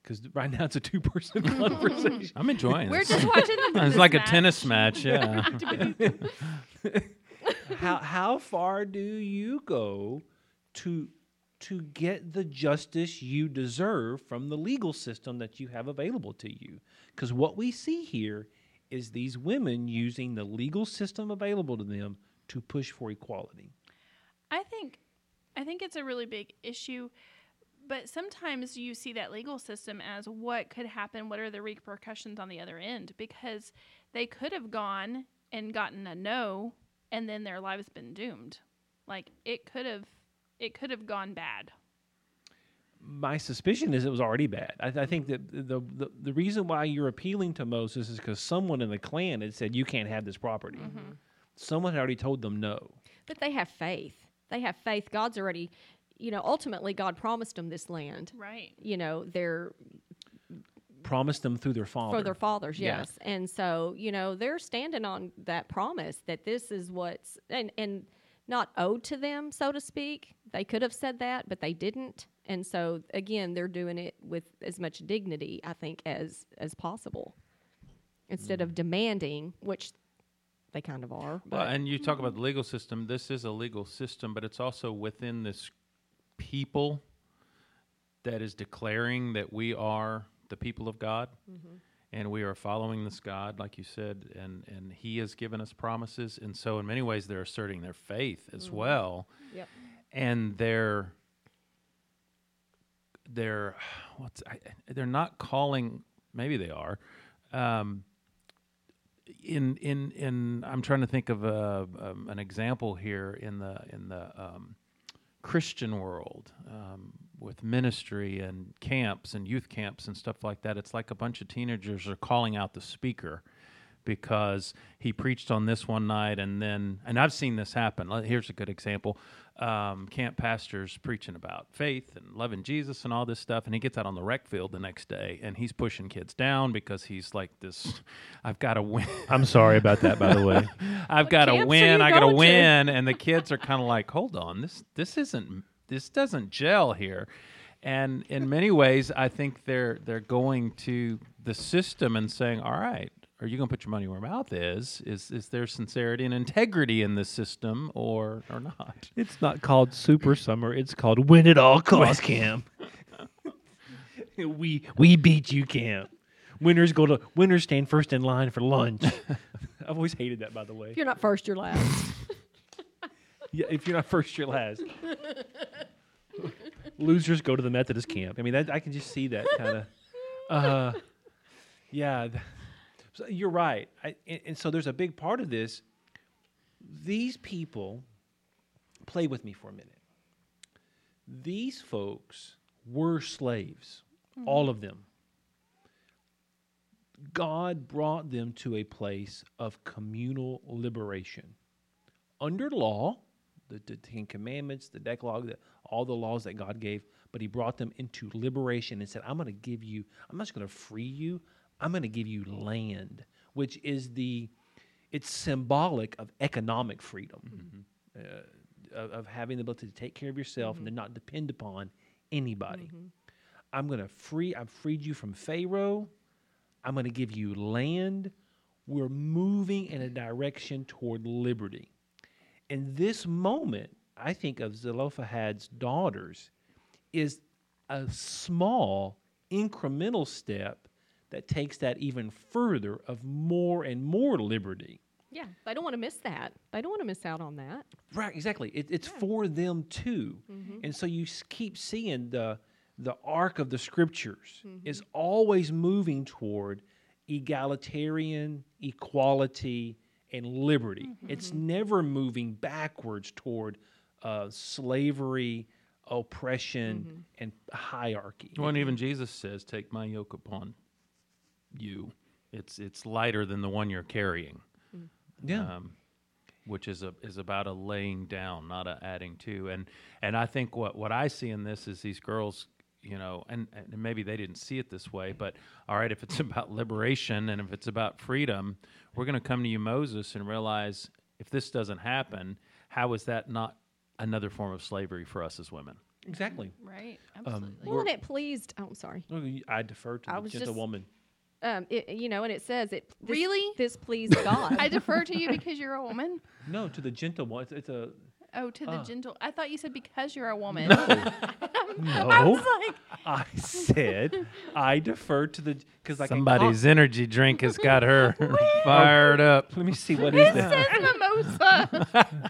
Because right now it's a two person conversation. I'm enjoying We're this. just watching the it's tennis like a tennis match. Yeah. how how far do you go to to get the justice you deserve from the legal system that you have available to you? Because what we see here is these women using the legal system available to them to push for equality. I think I think it's a really big issue, but sometimes you see that legal system as what could happen, what are the repercussions on the other end because they could have gone and gotten a no and then their lives been doomed. Like it could have it could have gone bad. My suspicion is it was already bad. I, I think that the, the the reason why you're appealing to Moses is because someone in the clan had said you can't have this property. Mm-hmm. Someone had already told them no. But they have faith. They have faith. God's already, you know, ultimately God promised them this land. Right. You know, they're Promised them through their father. for their fathers, Yeah. yes. And so, you know, they're standing on that promise that this is what's and and not owed to them, so to speak. They could have said that, but they didn't. And so again, they're doing it with as much dignity, I think, as as possible. Instead Mm. of demanding, which they kind of are. Well, and you talk about the legal system. This is a legal system, but it's also within this people that is declaring that we are the people of God, and we are following this God, like you said, and and He has given us promises, and so in many ways they're asserting their faith as well, Yep. and they're they're what's I, they're not calling maybe they are um, in in in I'm trying to think of a, um, an example here in the in the um, Christian world um, with ministry and camps and youth camps and stuff like that. It's like a bunch of teenagers are calling out the speaker because he preached on this one night and then and I've seen this happen. Here's a good example. Um, camp pastors preaching about faith and loving Jesus and all this stuff, and he gets out on the rec field the next day and he's pushing kids down because he's like this. I've got to win. I'm sorry about that, by the way. I've got to win. I got to? win, and the kids are kind of like, hold on, this this isn't this doesn't gel here. And in many ways, I think they're they're going to the system and saying, all right, are you going to put your money where your mouth is? Is is there sincerity and integrity in this system, or or not? It's not called Super Summer. It's called Win at All Costs Camp. we we beat you camp. Winners go to winners stand first in line for lunch. I've always hated that, by the way. If you're not first, you're last. Yeah, if you're not first, you're last. Losers go to the Methodist camp. I mean, that, I can just see that kind of. Uh, yeah, so you're right. I, and, and so there's a big part of this. These people, play with me for a minute. These folks were slaves, all of them. God brought them to a place of communal liberation under law, the, the Ten Commandments, the Decalogue, the, all the laws that God gave, but He brought them into liberation and said, I'm going to give you, I'm not just going to free you, I'm going to give you land, which is the, it's symbolic of economic freedom, mm-hmm. uh, of, of having the ability to take care of yourself and to mm-hmm. not depend upon anybody. Mm-hmm. I'm going to free, I've freed you from Pharaoh. I'm going to give you land. We're moving in a direction toward liberty. In this moment, I think of Zelophehad's daughters is a small incremental step that takes that even further of more and more liberty. yeah, they don't want to miss that. They don't want to miss out on that. Right, exactly. It, it's for them too, mm-hmm. and so you s- keep seeing the the arc of the scriptures mm-hmm. is always moving toward egalitarian equality and liberty. It's never moving backwards toward uh, slavery, oppression, and hierarchy. Well, and even Jesus says, "Take my yoke upon you." It's it's lighter than the one you're carrying. Yeah, um, which is a is about a laying down, not a adding to. And and I think what what I see in this is these girls, you know, and, and maybe they didn't see it this way, but all right, if it's about liberation and if it's about freedom, we're going to come to you, Moses, and realize if this doesn't happen, how is that not another form of slavery for us as women? exactly. Right. Um, Absolutely. Well, and it pleased. Oh, I'm sorry. I defer to I the was gentle just- woman. Um, it, you know, and it says it. This, Really? This pleased God. I defer to you because you're a woman. No, to the gentle one. It's, it's a Oh, to the Ah. gentle. I thought you said because you're a woman. no. I was like, I said I defer to the because like in Somebody's com- energy drink has got her fired up. Let me see what is it that? says mimosa.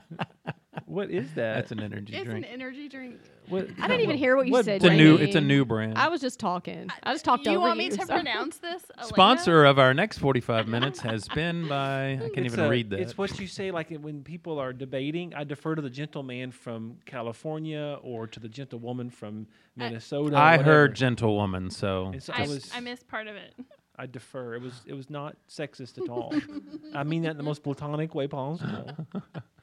What is that? That's an energy drink. it's an energy drink. What, I didn't even hear what you what said. It's a new it's a new brand. I was just talking. Uh, I just talked about you over want me you. to so- pronounce this? Elena? Sponsor of our next 45 minutes has been by I can't It's even a- read that. It's what you say, like when people are debating. I defer to the gentleman from California or to the gentlewoman from Minnesota. I whatever. heard gentlewoman, so so I I, was, I missed part of it. I defer. It was, it was not sexist at all. I mean that in the most platonic way possible.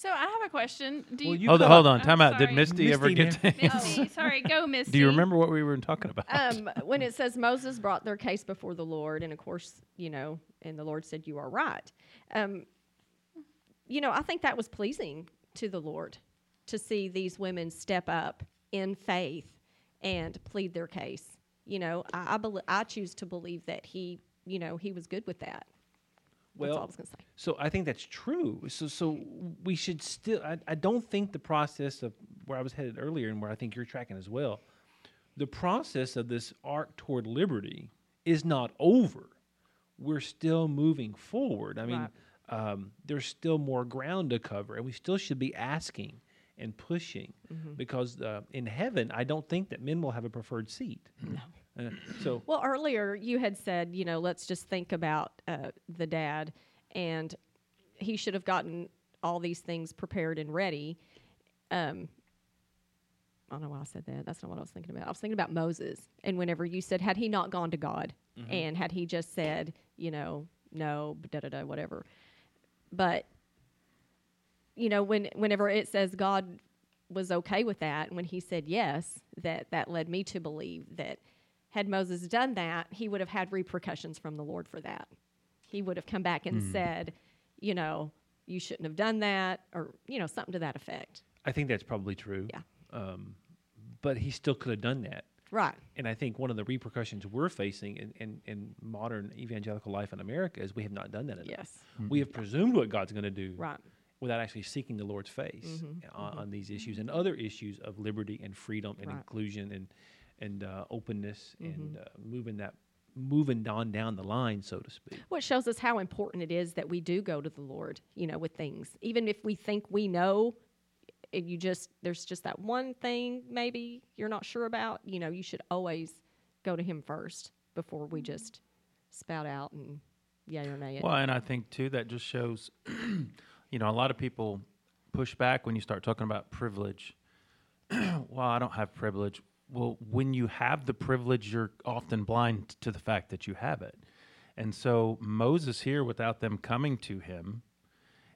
So I have a question. Do Well, you? you hold, come hold up- on, I'm time out. Did sorry. Misty, ever Misty get to answer? Misty, sorry, go Misty. Do you remember what we were talking about? um, when it says Moses brought their case before the Lord, and of course, you know, and the Lord said, "You are right." Um, you know, I think that was pleasing to the Lord to see these women step up in faith and plead their case. You know, I I, bel I choose to believe that he, you know, he was good with that. That's all I Well, was going to say. So I think that's true. So so we should still. I, I don't think the process of where I was headed earlier and where I think you're tracking as well. The process of this arc toward liberty is not over. We're still moving forward. I mean, um, there's still more ground to cover, and we still should be asking and pushing because uh, in heaven, I don't think that men will have a preferred seat. No. Uh, so Well, earlier you had said, you know, let's just think about uh, the dad, and he should have gotten all these things prepared and ready. Um, I don't know why I said that. That's not what I was thinking about. I was thinking about Moses, and whenever you said, had he not gone to God, and had he just said, you know, no, da da da, whatever. But you know, when whenever it says God was okay with that, and when he said yes, that that led me to believe that had Moses done that, he would have had repercussions from the Lord for that. He would have come back and hmm. said, you know, you shouldn't have done that, or you know, something to that effect. I think that's probably true. Yeah. Um, but he still could have done that. Right. And I think one of the repercussions we're facing in, in, in modern evangelical life in America is we have not done that enough. Yes. We have presumed what God's going to do Right. without actually seeking the Lord's face mm-hmm. on, on mm-hmm. these issues mm-hmm. and other issues of liberty and freedom and Right. inclusion and and uh, openness and uh, moving that moving on down the line, so to speak. What shows us how important it is that we do go to the Lord, you know, with things. Even if we think we know, and you just, there's just that one thing maybe you're not sure about, you know, you should always go to Him first before we just spout out and yeah or nay. Well, and I think too that just shows, you know, a lot of people push back when you start talking about privilege. well, I don't have privilege. Well, when you have the privilege, you're often blind to the fact that you have it. And so Moses here, without them coming to him,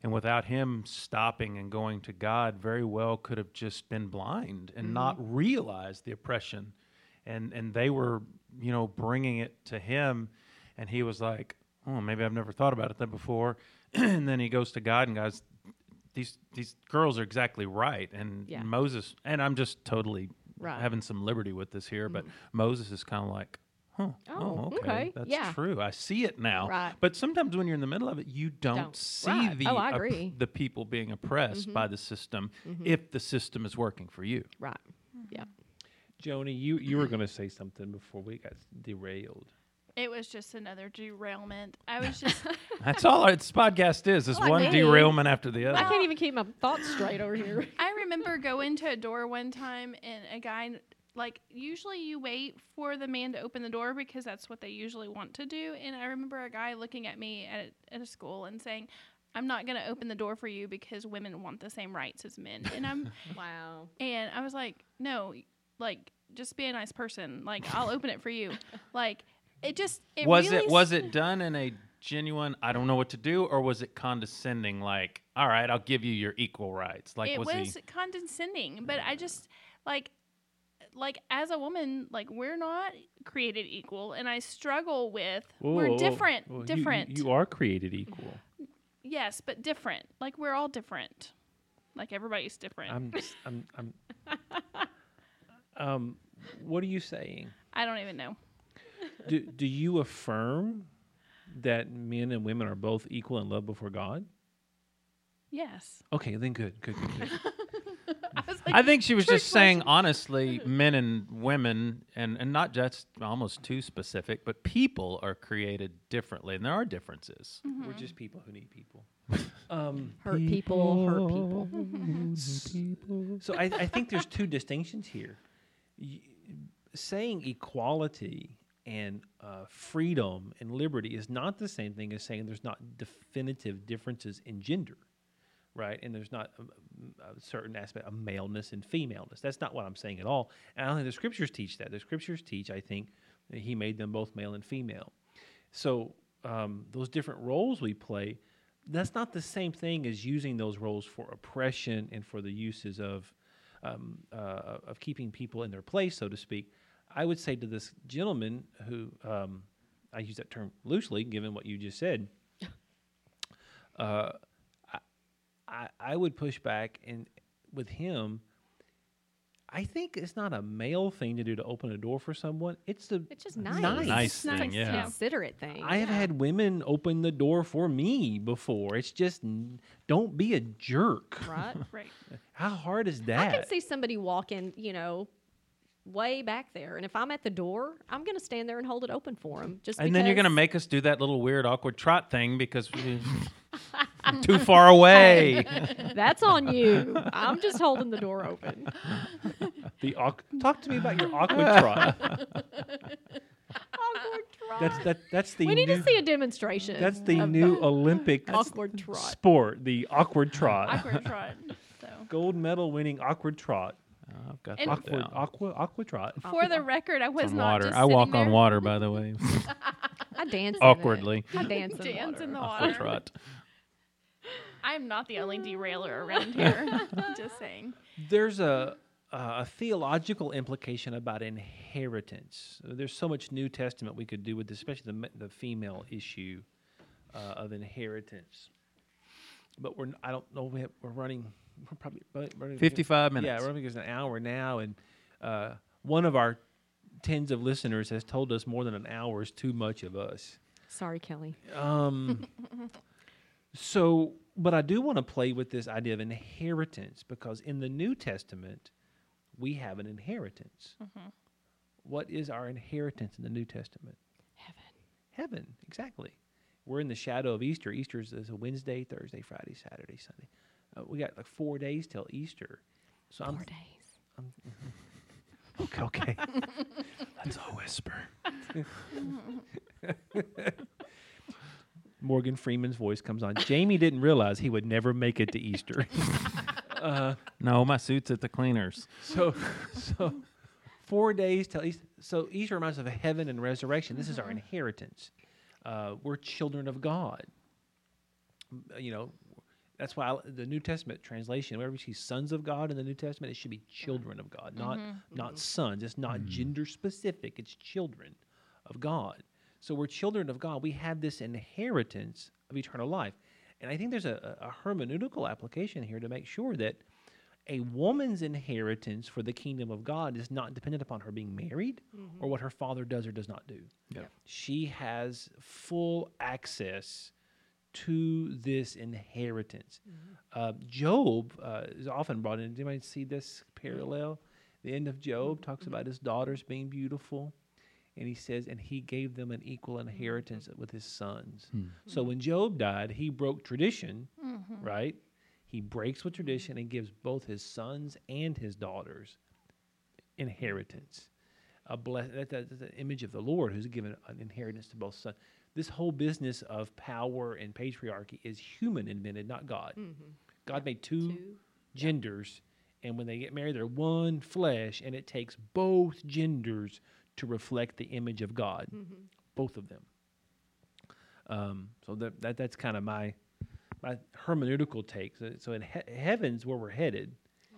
and without him stopping and going to God, very well could have just been blind and mm-hmm. not realized the oppression. And and they were, you know, bringing it to him, and he was like, "Oh, maybe I've never thought about it that before." and then he goes to God, and God's, "These these girls are exactly right." And Yeah. Moses, and I'm just totally Right. having some liberty with this here, but Moses is kind of like. Huh. Oh, okay. okay. That's Yeah. true. I see it now. Right. But sometimes when you're in the middle of it, you don't, Don't. see Right. the Oh, I agree. Mm-hmm. the people being oppressed by the system if the system is working for you. right. Yeah. Joni, you, you were going to say something before we got derailed. It was just another derailment. I was just That's all our, this podcast is. Is Like one me. derailment after the other. I can't even keep my thoughts straight over here. I remember going to a door one time and a guy like usually you wait for the man to open the door because that's what they usually want to do and I remember a guy looking at me at at a school and saying I'm not going to open the door for you because women want the same rights as men. And I'm Wow. and I was like, "No, like just be a nice person. Like I'll open it for you." Like it just it was really it was it done in a genuine I don't know what to do, or was it condescending? Like, all right, I'll give you your equal rights. Like, was it was, was, he? condescending, but I just like like as a woman, like we're not created equal, and I struggle with Whoa, we're whoa, whoa. different, Well, you- different. You, you are created equal. yes, but different. Like we're all different. Like everybody's different. I'm, s- I'm, I'm, um, what are you saying? I don't even know. Do, do you affirm that men and women are both equal in love before God? Yes. Okay, then good, good, good, good. I like, I think she was trick just saying honestly, men and women, and, and not just almost too specific, but people are created differently, and there are differences. We're just people who need people. Um, Hurt people, hurt people. so I, I think there's two distinctions here. Y- saying equality and uh, freedom and liberty is not the same thing as saying there's not definitive differences in gender, right? And there's not a, a certain aspect of maleness and femaleness. That's not what I'm saying at all. And I don't think the scriptures teach that. The scriptures teach, I think, He made them both male and female. So um, those different roles we play, that's not the same thing as using those roles for oppression and for the uses of um, uh, of keeping people in their place, so to speak. I would say to this gentleman who um, I use that term loosely, given what you just said. Uh, I, I I would push back and with him. I think it's not a male thing to do to open a door for someone. It's the It's just nice. Nice. Nice Nice, thing, yeah. yeah. Considerate thing. I have yeah. had women open the door for me before. It's just don't be a jerk. right. right. How hard is that? I can see somebody walking, you know, way back there, and if I'm at the door, I'm going to stand there and hold it open for them. Just And then you're going to make us do that little weird, awkward trot thing because we, Too far away. That's on you. I'm just holding the door open. The awk- talk to me about your aqua trot. Awkward trot. That's that. That's the we need new. to see a demonstration. that's the of new Olympic awkward trot. sport. The awkward trot. Awkward trot. So. Gold medal winning awkward trot. I've got And- that Awkward down. aqua aqua trot. For the record, I was on not water. just I walk sitting on water, by the way. I dance in it. Awkwardly. I dance in the Dance water. in the Aqua water. trot. I'm not the only derailer around here. just saying. There's a a theological implication about inheritance. There's so much New Testament we could do with, this, especially the the female issue uh, of inheritance. But we're n- I don't know we have, we're running we're probably running- running 55 Yeah, minutes. we're running an hour now, and uh, one of our tens of listeners has told us more than an hour is too much of us. Sorry, Kelly. Um, so, but I do want to play with this idea of inheritance because in the New Testament, we have an inheritance. What is our inheritance in the New Testament? Heaven. Heaven, exactly. We're in the shadow of Easter. Easter is is a Wednesday, Thursday, Friday, Saturday, Sunday. Uh, we got like four days till Easter. So I'm Four days. okay. okay. That's a whisper. Morgan Freeman's voice comes on. Jamie didn't realize he would never make it to Easter. uh, No, my suit's at the cleaners. So, so four days till Easter. So Easter reminds us of heaven and resurrection. This is our inheritance. Uh, we're children of God. You know, that's why I, the New Testament translation, whenever you see sons of God in the New Testament, it should be children of God, not mm-hmm. not sons. It's not mm-hmm. gender specific. It's children of God. So we're children of God. We have this inheritance of eternal life. And I think there's a, a a hermeneutical application here to make sure that a woman's inheritance for the kingdom of God is not dependent upon her being married mm-hmm. or what her father does or does not do. Yep. She has full access to this inheritance. Mm-hmm. Uh, Job uh, is often brought in. Did anybody see this parallel? The end of Job mm-hmm. talks mm-hmm. about his daughters being beautiful. And he says, and he gave them an equal inheritance with his sons. Hmm. So when Job died, he broke tradition, right? He breaks with tradition and gives both his sons and his daughters inheritance. A bless, that, that- that's the image of the Lord who's given an inheritance to both sons. This whole business of power and patriarchy is human invented, not God. God made two, Two. genders, and when they get married, they're one flesh, and it takes both genders to reflect the image of God, both of them. Um, so that, that that's kind of my my hermeneutical take. So, so in he- heaven's where we're headed,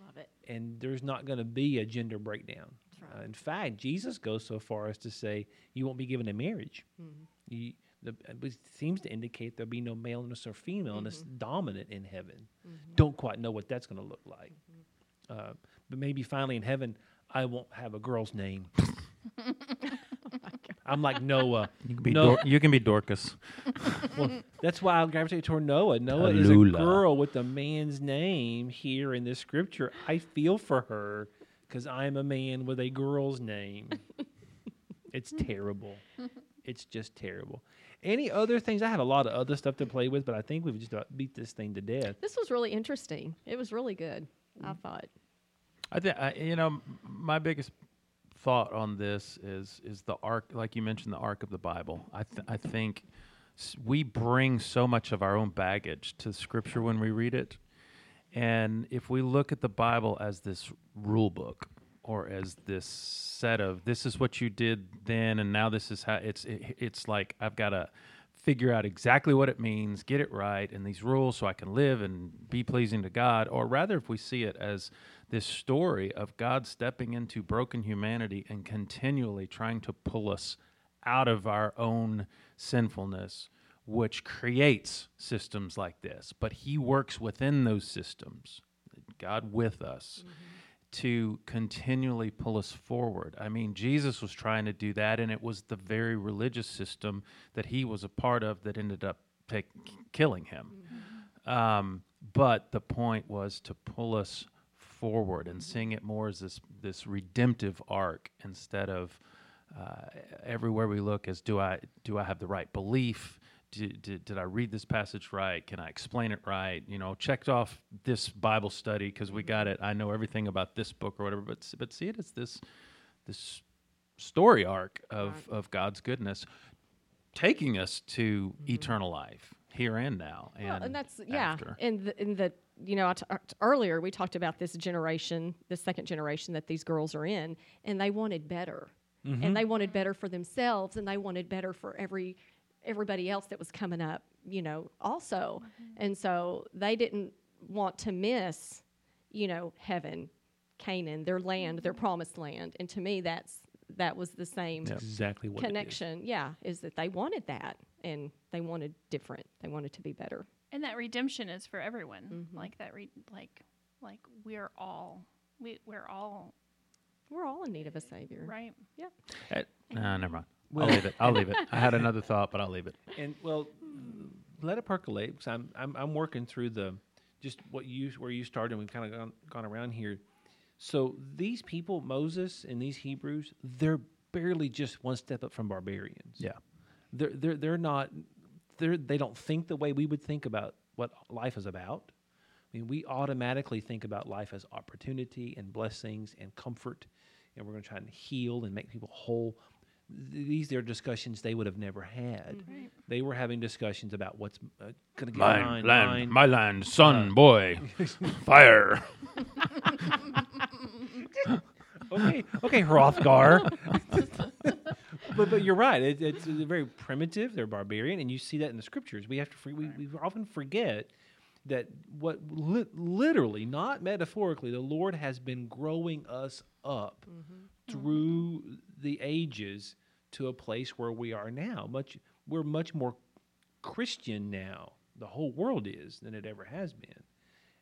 Love it. and there's not going to be a gender breakdown. Uh, in fact, Jesus goes so far as to say you won't be given a marriage. Mm-hmm. You, the, it seems to indicate there'll be no maleness or femaleness Mm-hmm. dominant in heaven. Don't quite know what that's going to look like. Mm-hmm. Uh, but maybe finally in heaven, I won't have a girl's name. I'm like Noah. You can be, No. Dor- you can be Dorcas. Well, that's why I gravitate toward Noah. Noah is a girl with a man's name here in this scripture. I feel for her because I'm a man with a girl's name. it's terrible. It's just terrible. Any other things? I have a lot of other stuff to play with, but I think we've just about beat this thing to death. This was really interesting. It was really good. I thought. I think you know my biggest thought on this is is the arc, like you mentioned, the arc of the Bible. I th- I think we bring so much of our own baggage to Scripture when we read it, and if we look at the Bible as this rule book or as this set of this is what you did then and now this is how it's it, it's like I've got to figure out exactly what it means, get it right, and these rules so I can live and be pleasing to God. Or rather, if we see it as this story of God stepping into broken humanity and continually trying to pull us out of our own sinfulness, which creates systems like this. But He works within those systems, God with us mm-hmm. To continually pull us forward. I mean, Jesus was trying to do that, and it was the very religious system that he was a part of that ended up take, killing him. Um, but the point was to pull us forward and seeing it more as this this redemptive arc instead of uh, everywhere we look as do I do I have the right belief? Did, did, did I read this passage right? Can I explain it right? You know, checked off this Bible study because we got it. I know everything about this book or whatever. But but see it as this this story arc of Right. of God's goodness, taking us to eternal life here and now. And, Well, and that's yeah. after. And the, in the you know t- uh, earlier we talked about this generation, the second generation that these girls are in, and they wanted better, and they wanted better for themselves, and they wanted better for every everybody else that was coming up, you know, also, and so they didn't want to miss, you know, heaven, Canaan, their land, their promised land, and to me that's that was the same exactly what it is. connection. Yeah, is that they wanted that, and they wanted different. They wanted to be better. And that redemption is for everyone. Mm-hmm. Like that, re- like, like we're all, we we're all We're all in need of a savior. right. Uh, nah, never mind. Well- I'll leave it. I'll leave it. I had another thought, but I'll leave it. And well, let it percolate because I'm, I'm I'm working through the just what you where you started. and We've kind of gone gone around here. So these people, Moses and these Hebrews, they're barely just one step up from barbarians. Yeah. they're they're they're not they're they don't think the way we would think about what life is about. I mean, we automatically think about life as opportunity and blessings and comfort, and we're going to try and heal and make people whole. Th- These are discussions they would have never had. Mm-hmm. Right. They were having discussions about what's uh, going to get mine, mine. my land, sun, uh. boy, fire. okay, okay, Hrothgar. but but you're right. It, it's very primitive. They're barbarian, and you see that in the scriptures. We have to. For, we, we often forget that what li- literally, not metaphorically, the Lord has been growing us up mm-hmm. Through the ages to a place where we are now. Much we're much more Christian now. The whole world is than it ever has been,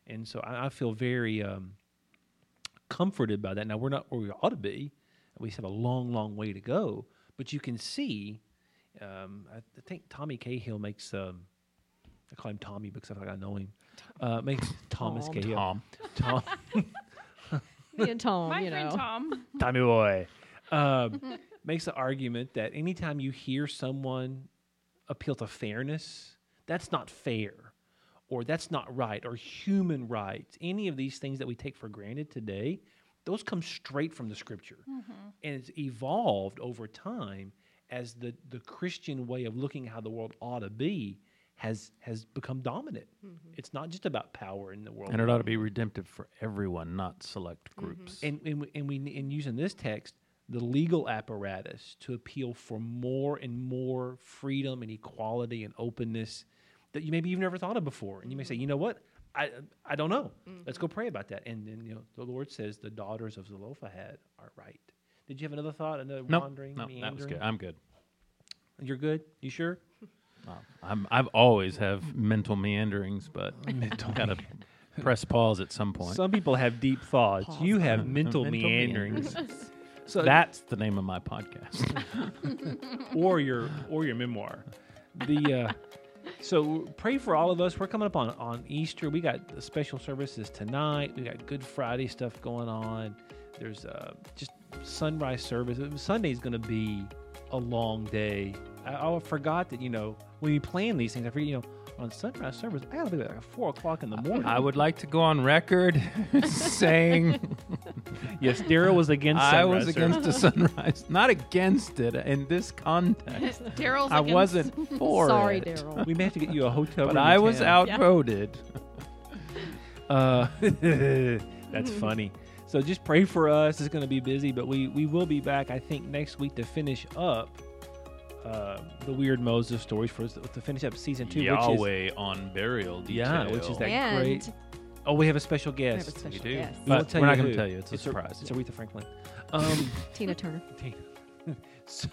and so I, I feel very. Um, comforted by that. Now we're not where we ought to be. We have a long, long way to go. But you can see. Um, I, I think Tommy Cahill makes. Um, I call him Tommy because I feel like I know him. Uh, makes Thomas Tom. Cahill. Tom. Tom. Me and Tom, My you friend know. Tom. Tommy boy. Um, makes the argument that anytime you hear someone appeal to fairness, that's not fair, or that's not right, or human rights, any of these things that we take for granted today, those come straight from the scripture. And it's evolved over time as the, the Christian way of looking how the world ought to be has has become dominant. Mm-hmm. It's not just about power in the world. And it ought to be redemptive for everyone, not select mm-hmm. groups. and and we, and we in using this text the legal apparatus to appeal for more and more freedom and equality and openness that you maybe you've never thought of before. And you may say you mm-hmm. know what? I i don't know. Let's go pray about that. And then you know the lord says the daughters of zelophehad are right. Did you have another thought? Another Nope, wandering no, that was good. I'm good. you're good? You sure I'm, I've always have mental meanderings, but mental gotta press pause at some point. some people have deep thoughts you have mental, Mental meanderings so That's the name of my podcast. or your or your memoir. The uh, so pray for all of us. We're coming up on on Easter. We got the special services tonight. We got Good Friday stuff going on. There's uh, just sunrise service. Sunday's going to be a long day. I, I forgot that you know when you plan these things. I forget you know on sunrise service. I got to be there at four o'clock in the morning. I would like to go on record saying yes, Daryl was against. I sunrise was service. against the sunrise. Not against it in this context. Daryl's I wasn't for Sorry, it. Daryl. We may have to get you a hotel. But room I was town. outvoted. Uh, that's funny. So just pray for us. It's going to be busy, but we we will be back. I think next week to finish up uh, the weird Moses stories for us to finish up season two. Which Yahweh on burial detail. Yeah, which is that and great. oh, we have a special we have a guest. special do. guest. We won't But tell we're you not gonna tell you. It's a It's surprise. It's Aretha Franklin. Um, Tina Turner. so,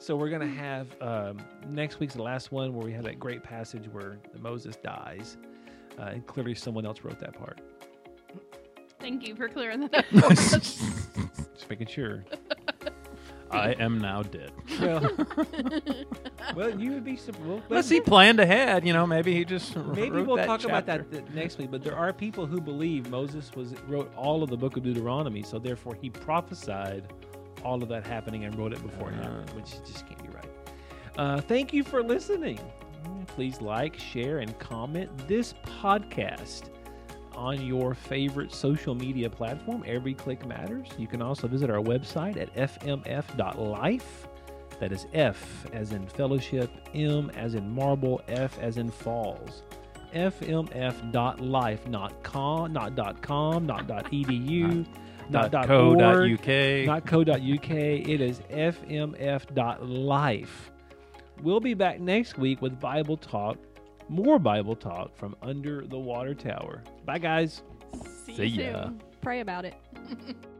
so we're gonna have um, next week's the last one where we have that great passage where Moses dies, uh, and clearly someone else wrote that part. Thank you for clearing that up. Just making sure. I am now dead. Well, well, you would be. sup- Well, Unless he planned ahead, you know, maybe he just Maybe wrote we'll that talk about chapter. that th- next week. But there are people who believe Moses was wrote all of the book of Deuteronomy, so therefore he prophesied all of that happening and wrote it before it happened, which just can't be right. Uh, thank you for listening. please like, share, and comment this podcast on your favorite social media platform. Every click matters. You can also visit our website at fmf.life. That is F as in fellowship, M as in marble, F as in falls. fmf.life, not com, not dot com, not dot edu, not dot co. org, Dot uk. not co.uk. It is fmf.life. We'll be back next week with Bible talk, more Bible talk from under the water tower. Bye, guys. See, See you ya. soon. Pray about it.